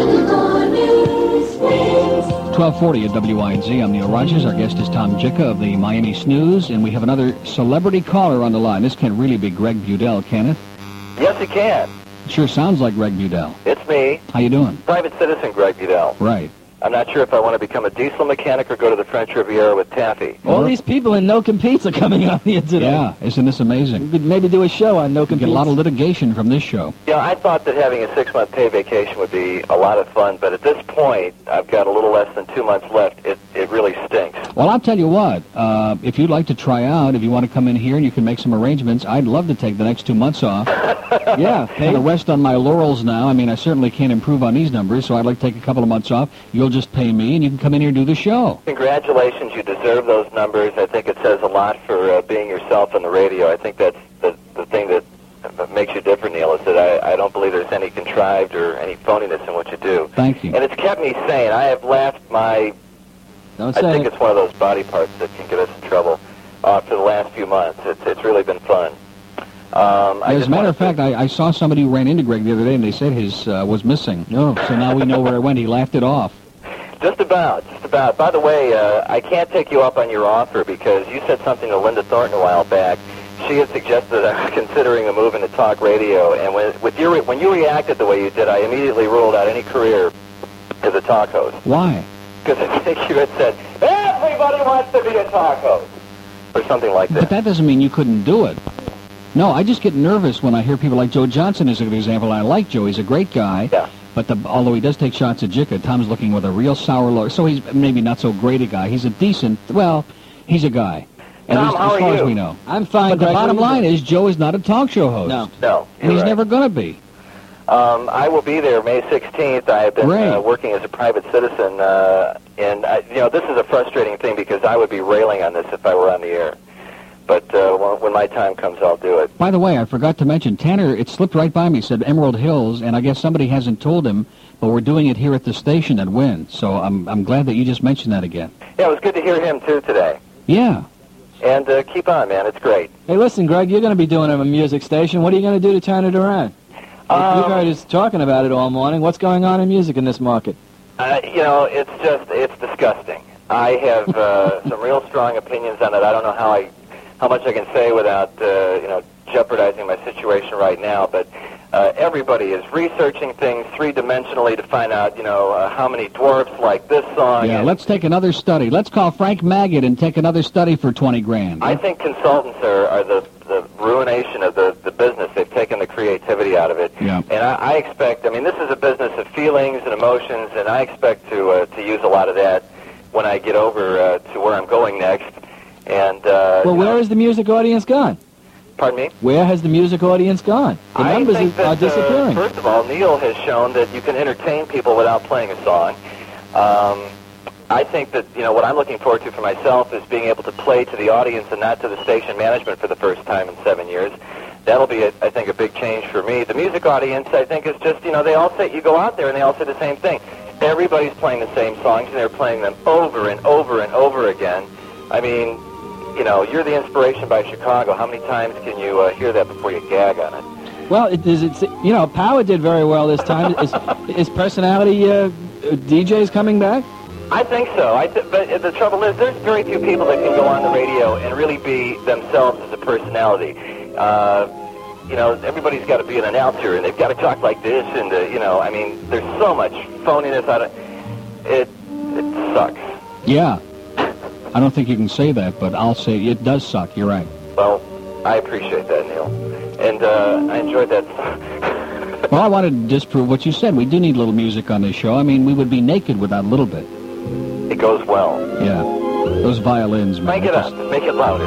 1240 at WINZ. I'm Neil Rogers. Our guest is Tom Jicha of the Miami Snooze, and we have another celebrity caller on the line. This can't really be Greg Budell, can it? Yes, it can. It sure sounds like Greg Budell. It's me, How you doing? private citizen Greg Budell. Right. I'm not sure if I want to become a diesel mechanic or go to the French Riviera with Taffy. All these people in No Competes are coming on here today. Yeah, isn't this amazing? We could maybe do a show on No We get a lot of litigation from this show. Yeah, I thought that having a six-month pay vacation would be a lot of fun, but at this point, I've got a little less than two months left. It it really stinks. Well, I'll tell you what. Uh, if you'd like to try out, if you want to come in here and you can make some arrangements, I'd love to take the next two months off. (laughs) yeah, kind of rest on my laurels now. I mean, I certainly can't improve on these numbers, so I'd like to take a couple of months off. You'll just pay me, and you can come in here and do the show. Congratulations, you deserve those numbers. I think it says a lot for uh, being yourself on the radio. I think that's the the thing that makes you different, Neil, is that I, I don't believe there's any contrived or any phoniness in what you do. Thank you. And it's kept me sane. I have laughed my Don't I think it. it's one of those body parts that can get us in trouble uh, for the last few months. It's, it's really been fun. Um, As a matter of fact, I, I saw somebody who ran into Greg the other day, and they said his uh, was missing. No, so now we know where it went. He laughed it off. Just about, just about. By the way, uh, I can't take you up on your offer because you said something to Linda Thornton a while back. She had suggested that I was (laughs) considering a move into talk radio, and when, with your, when you reacted the way you did, I immediately ruled out any career as a talk host. Why? Because I think you had said, everybody wants to be a talk host, or something like that. But that doesn't mean you couldn't do it. No, I just get nervous when I hear people like Joe Johnson as a good example. I like Joe; he's a great guy. Yeah. But the, although he does take shots at Jicha, Tom's looking with a real sour look. So he's maybe not so great a guy. He's a decent. Well, he's a guy. At Tom, least how as are far as you? we know. I'm fine. But the bottom What do you line is, Joe is not a talk show host. No. No, And he's right. never going to be. Um, I will be there May 16th. I have been Great. uh, working as a private citizen, uh, and I, you know this is a frustrating thing because I would be railing on this if I were on the air. But uh, when, my time comes, I'll do it. By the way, I forgot to mention Tanner. It slipped right by me. Said Emerald Hills, and I guess somebody hasn't told him. but we're doing it here at the station at Win. So I'm I'm glad that you just mentioned that again. Yeah, it was good to hear him too today. Yeah. And uh, keep on, man. It's great. Hey, listen, Greg, you're going to be doing a music station. What are you going to do to turn it around? Um, You've heard us talking about it all morning. What's going on in music in this market? Uh, you know, it's just it's disgusting. I have uh, (laughs) some real strong opinions on it. I don't know how I how much I can say without uh, you know jeopardizing my situation right now, but. Uh, everybody is researching things three-dimensionally to find out, you know, uh, how many dwarfs like this song. Yeah, and let's take another study. Let's call Frank Maggot and take another study for 20 grand. I think consultants are, are the, the ruination of the, the business. They've taken the creativity out of it. Yeah. And I, I expect, I mean, this is a business of feelings and emotions, and I expect to uh, to use a lot of that when I get over uh, to where I'm going next. And, uh, Well, where has the music audience gone? pardon me? Where has the music audience gone? The I numbers think are disappearing. Uh, first of all, Neil has shown that you can entertain people without playing a song. Um, I think that you know what I'm looking forward to for myself is being able to play to the audience and not to the station management for the first time in seven years. That'll be, a, I think, a big change for me. The music audience, I think, is just you know they all say you go out there and they all say the same thing. Everybody's playing the same songs and they're playing them over and over and over again. I mean, you know, you're the inspiration by Chicago. How many times can you uh, hear that before you gag on it? Well, it is. It's you know, Power did very well this time. is, is personality uh, DJs coming back? I think so. I th- but the trouble is, there's very few people that can go on the radio and really be themselves as a personality. Uh, you know, everybody's got to be an announcer, and they've got to talk like this, and uh, you know, I mean, there's so much phoniness out of it. It sucks. Yeah. I don't think you can say that, but I'll say it does suck. You're right. Well, I appreciate that, Neil, and uh, I enjoyed that. (laughs) Well, I wanted to disprove what you said. We do need a little music on this show. I mean, we would be naked without a little bit. It goes well. Yeah. Those violins, man. Crank it they up. Make it louder.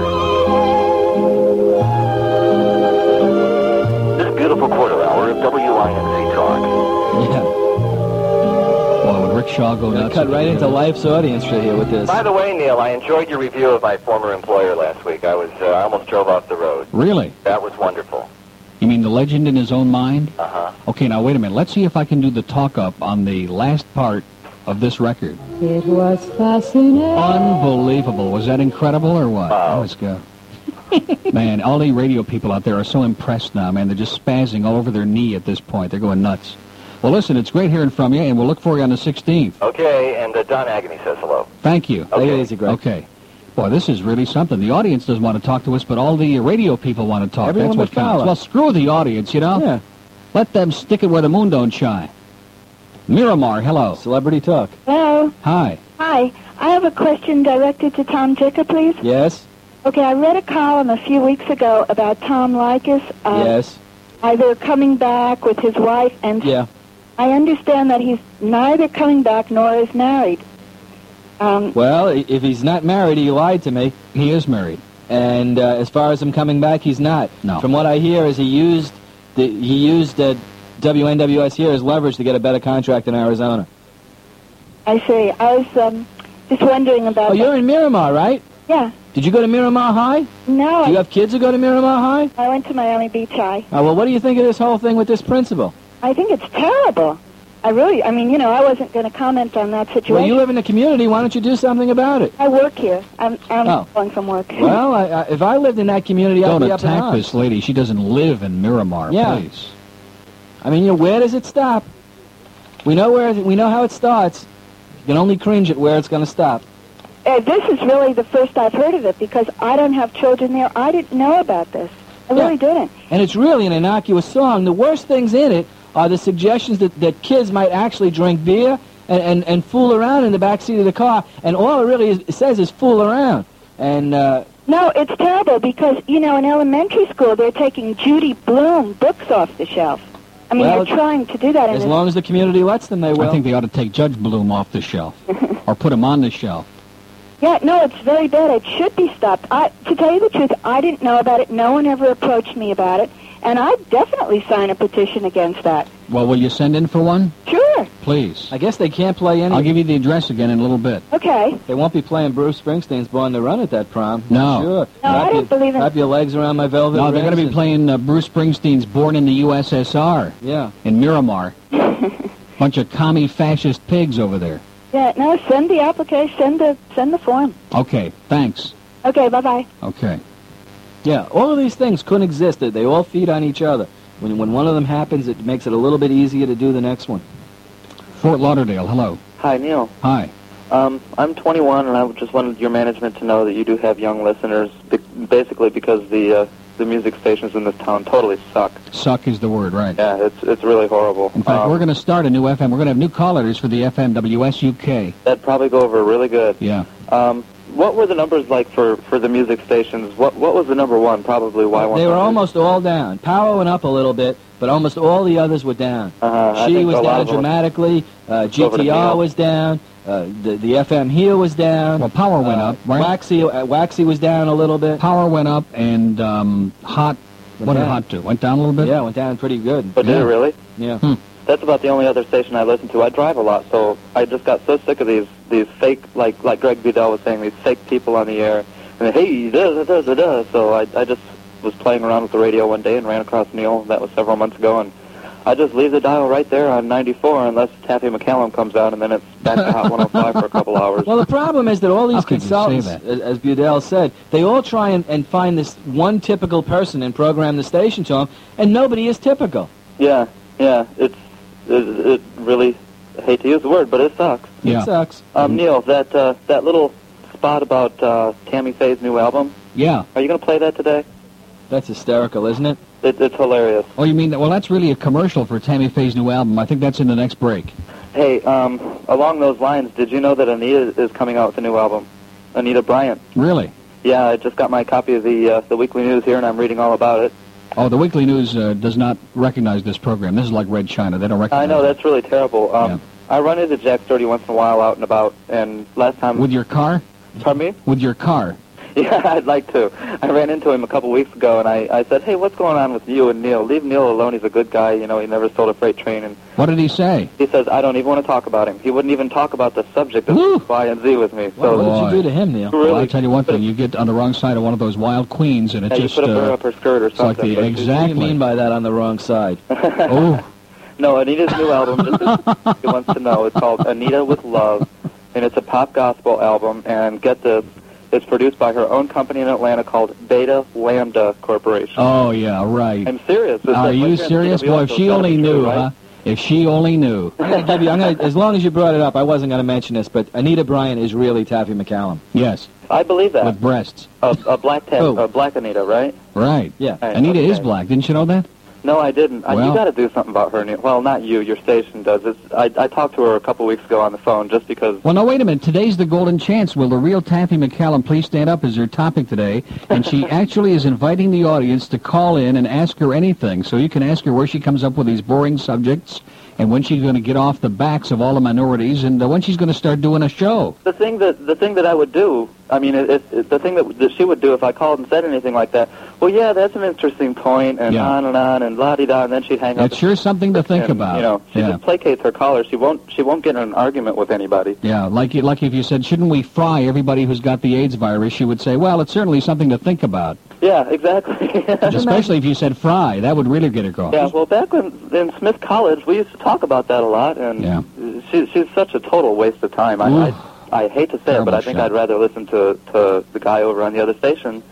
This beautiful quarter hour of WINZ Boy, would Rick Shaw go nuts? cut right into life's audience for here with this. By the way, Neil, I enjoyed your review of my former employer last week. I was uh, I almost drove off the road. Really? That was wonderful. You mean the legend in his own mind? Uh huh. Okay, now wait a minute. Let's see if I can do the talk up on the last part of this record. It was fascinating. Unbelievable. Was that incredible or what? Wow. Let's go. (laughs) man, all the radio people out there are so impressed now, man. They're just spazzing all over their knee at this point. They're going nuts. Well, listen, it's great hearing from you, and we'll look for you on the 16th. Okay, and uh, Don Agony says hello. Thank you. Take it easy, Greg. Okay. Boy, this is really something. The audience doesn't want to talk to us, but all the radio people want to talk. Everyone That's what but counts. Fowler. Well, screw the audience, you know? Yeah. Let them stick it where the moon don't shine. Miramar, hello. Celebrity talk. Hello. Hi. Hi. I have a question directed to Tom Jicha, please. Yes. Okay, I read a column a few weeks ago about Tom Leykis uh, yes. either coming back with his wife, and Yeah. I understand that he's neither coming back nor is married. Um, Well, if he's not married, he lied to me. He is married. And uh, as far as him coming back, he's not. No. From what I hear, is he used the, he used uh, WNWS here as leverage to get a better contract in Arizona. I see. I was um, just wondering about. Oh, you're in Miramar, right? Yeah. Did you go to Miramar High? No. Do you have kids who go to Miramar High? I went to Miami Beach High. Oh, well, what do you think of this whole thing with this principal? I think it's terrible. I really, I mean, you know, I wasn't going to comment on that situation. Well, you live in the community. Why don't you do something about it? I work here. I'm, I'm Oh. calling from work. (laughs) Well, I, I, if I lived in that community, I'd Don't be up in attack arms. this lady. She doesn't live in Miramar, Yeah. please. I mean, you know, where does it stop? We know where we know how it starts. You can only cringe at where it's going to stop. Uh, this is really the first I've heard of it because I don't have children there. I didn't know about this. I really didn't. And it's really an innocuous song. The worst things in it are the suggestions that, that kids might actually drink beer and, and, and fool around in the back seat of the car. And all it really is, it says is fool around. And uh, No, it's terrible because, you know, in elementary school they're taking Judy Blume books off the shelf. I mean, Well, they're trying to do that. in as this- long as the community lets them, they will. I think they ought to take Judge Bloom off the shelf (laughs) or put him on the shelf. Yeah, no, it's very bad. It should be stopped. I, to tell you the truth, I didn't know about it. No one ever approached me about it, and I'd definitely sign a petition against that. Well, will you send in for one? Sure. Please. I guess they can't play any. I'll give you the address again in a little bit. Okay. They won't be playing Bruce Springsteen's Born to Run at that prom. No. Sure. No, I Wrap don't your- believe in- Wrap your legs around my velvet No, they're going to be playing uh, Bruce Springsteen's Born in the USSR Yeah. in Miramar. (laughs) Bunch of commie fascist pigs over there. Yeah, no, send the application, send the, send the form. Okay, thanks. Okay, bye-bye. Okay. Yeah, all of these things couldn't exist. They- They all feed on each other. When, when one of them happens, it makes it a little bit easier to do the next one. Fort Lauderdale, hello. Hi, Neil. Hi. Um, I'm 21, and I just wanted your management to know that you do have young listeners, basically because the uh, the music stations in this town totally suck. Suck is the word, right? Yeah, it's it's really horrible. In fact, Um, we're going to start a new FM. We're going to have new callers for the FM WSUK. that'd probably go over really good. Yeah. Um, what were the numbers like for, for the music stations? What what was the number one? Probably Y100. They were almost all down. Power went up a little bit, but almost all the others were down. Uh-huh, She was down dramatically. Uh, GTR was down. Uh, the the FM here was down. Well, power went Uh, up, right? Waxy uh, Waxy was down a little bit. Power went up, and um, hot. Went what did hot do? Went down a little bit. Yeah, went down pretty good. But did it really? Yeah. Hmm. That's about the only other station I listen to. I drive a lot, so I just got so sick of these these fake, like like Greg Budell was saying, these fake people on the air. And hey, da da da da. So I I just was playing around with the radio one day and ran across Neil. That was several months ago, and I just leave the dial right there on 94 unless Taffy McCallum comes out, and then it's back to Hot 105 for a couple (laughs) hours. Well, the problem is that all these How could you say consultants, as, as Budell said, they all try and, and find this one typical person and program the station to them, and nobody is typical. Yeah, yeah, it's it, it really. I hate to use the word, but it sucks. Yeah. It sucks. Um, Neil, that uh, that little spot about uh, Tammy Faye's new album. Yeah. Are you going to play that today? That's hysterical, isn't it? it it's hilarious. Oh, you mean that? Well, that's really a commercial for Tammy Faye's new album. I think that's in the next break. Hey, um, along those lines, did you know that Anita is coming out with a new album? Anita Bryant. Really? Yeah, I just got my copy of the uh, the weekly news here, and I'm reading all about it. Oh, the Weekly News uh, does not recognize this program. This is like Red China. They don't recognize I know it. that's really terrible. Um, Yeah. I run into Jack Sturdy once in a while out and about, and last time. With your car? Pardon me? With your car? (laughs) Yeah, I'd like to. I ran into him a couple weeks ago, and I, I said, "Hey, what's going on with you and Neil? Leave Neil alone. He's a good guy. You know, he never stole a freight train." And What did he say? he says, "I don't even want to talk about him. He wouldn't even talk about the subject of Y and Z with me." So what did you do to him, Neil? Really? Well, I'll tell you one thing. You get on the wrong side of one of those wild queens, and it yeah, you just put a burr uh, up her skirt or it's like something. the but- What do you mean by that on the wrong side? oh, (laughs) No, Anita's new album, just as he wants to know, it's called Anita with Love, and it's a pop gospel album, and get this, it's produced by her own company in Atlanta called Beta Lambda Corporation. oh yeah, right. I'm serious. It's Are like you right here in serious? CWS, Boy, if she only be true, knew, right? huh? If she only knew. I'm gonna give you, I'm gonna, as long as you brought it up, I wasn't going to mention this, but Anita Bryant is really Taffy McCallum. Yes, I believe that. with breasts. A, a black tat, Oh. a black Anita, right? Right. Yeah. Right, Anita is black. Didn't you know that? No, I didn't. I, Well- you got to do something about her. Neil. Well, not you. Your station does. It's, I, I talked to her a couple weeks ago on the phone just because. Well, no, wait a minute. Today's the golden chance. Will the real Taffy McCallum please stand up as her topic today? And she (laughs) actually is inviting the audience to call in and ask her anything. So you can ask her where she comes up with these boring subjects and when she's going to get off the backs of all the minorities and uh, when she's going to start doing a show. The thing that the thing that I would do, I mean, it, it, the thing that, that she would do if I called and said anything like that. Well, yeah, that's an interesting point, and Yeah. on and on, and la di da, and then she'd hang up. That's sure something to think and, about. You know, she yeah. just placates her caller. She won't. She won't get in an argument with anybody. Yeah, like you, like if you said, shouldn't we fry everybody who's got the AIDS virus? She would say, well, it's certainly something to think about. Yeah, exactly. (laughs) Especially if you said fry, that would really get her going. Yeah, well, back when in Smith College, we used to talk about that a lot, and Yeah. she, she's such a total waste of time. I, I, I hate to say it, but I think show. I'd rather listen to to the guy over on the other station.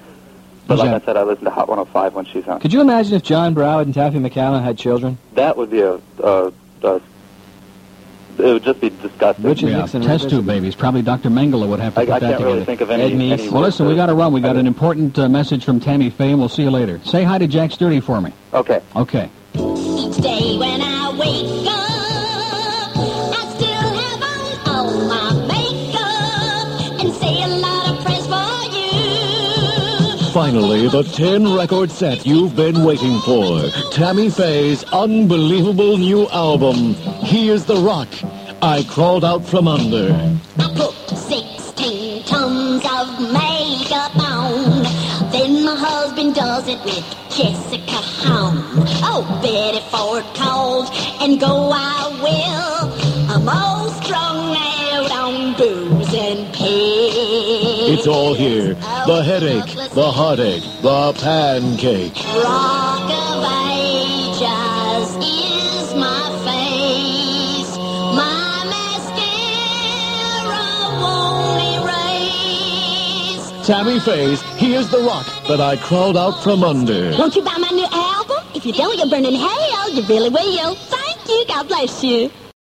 But Who's like? I said, I listen to Hot 105 when she's on. Could you imagine if John Broward and Taffy McCallum had children? That would be a, a, a it would just be disgusting. Richard Yeah, Nixon test tube babies. Probably Dr. Mengele would have to I, put I that can't together. really think of any. Ed Meese. any well, listen, we got to run. We got an important uh, message from Tammy Faye, and we'll see you later. Say hi to Jack Sturdy for me. Okay. Okay. Each day when I wake up, Finally, the 10 record set you've been waiting for. Tammy Faye's unbelievable new album, Here's the Rock. I Crawled Out From Under. I put 16 tons of makeup on. Then my husband does it with Jessica Hahn. Oh, Betty Ford calls and go I will. I'm all strung out on booze. It's all here. The headache, the heartache, the pancake. Rock of ages is my face. My mascara won't erase. Tammy Faye's Here's the Rock that I crawled out from under. Won't you buy my new album? If you don't, you're burning hell. You really will. Thank you. God bless you.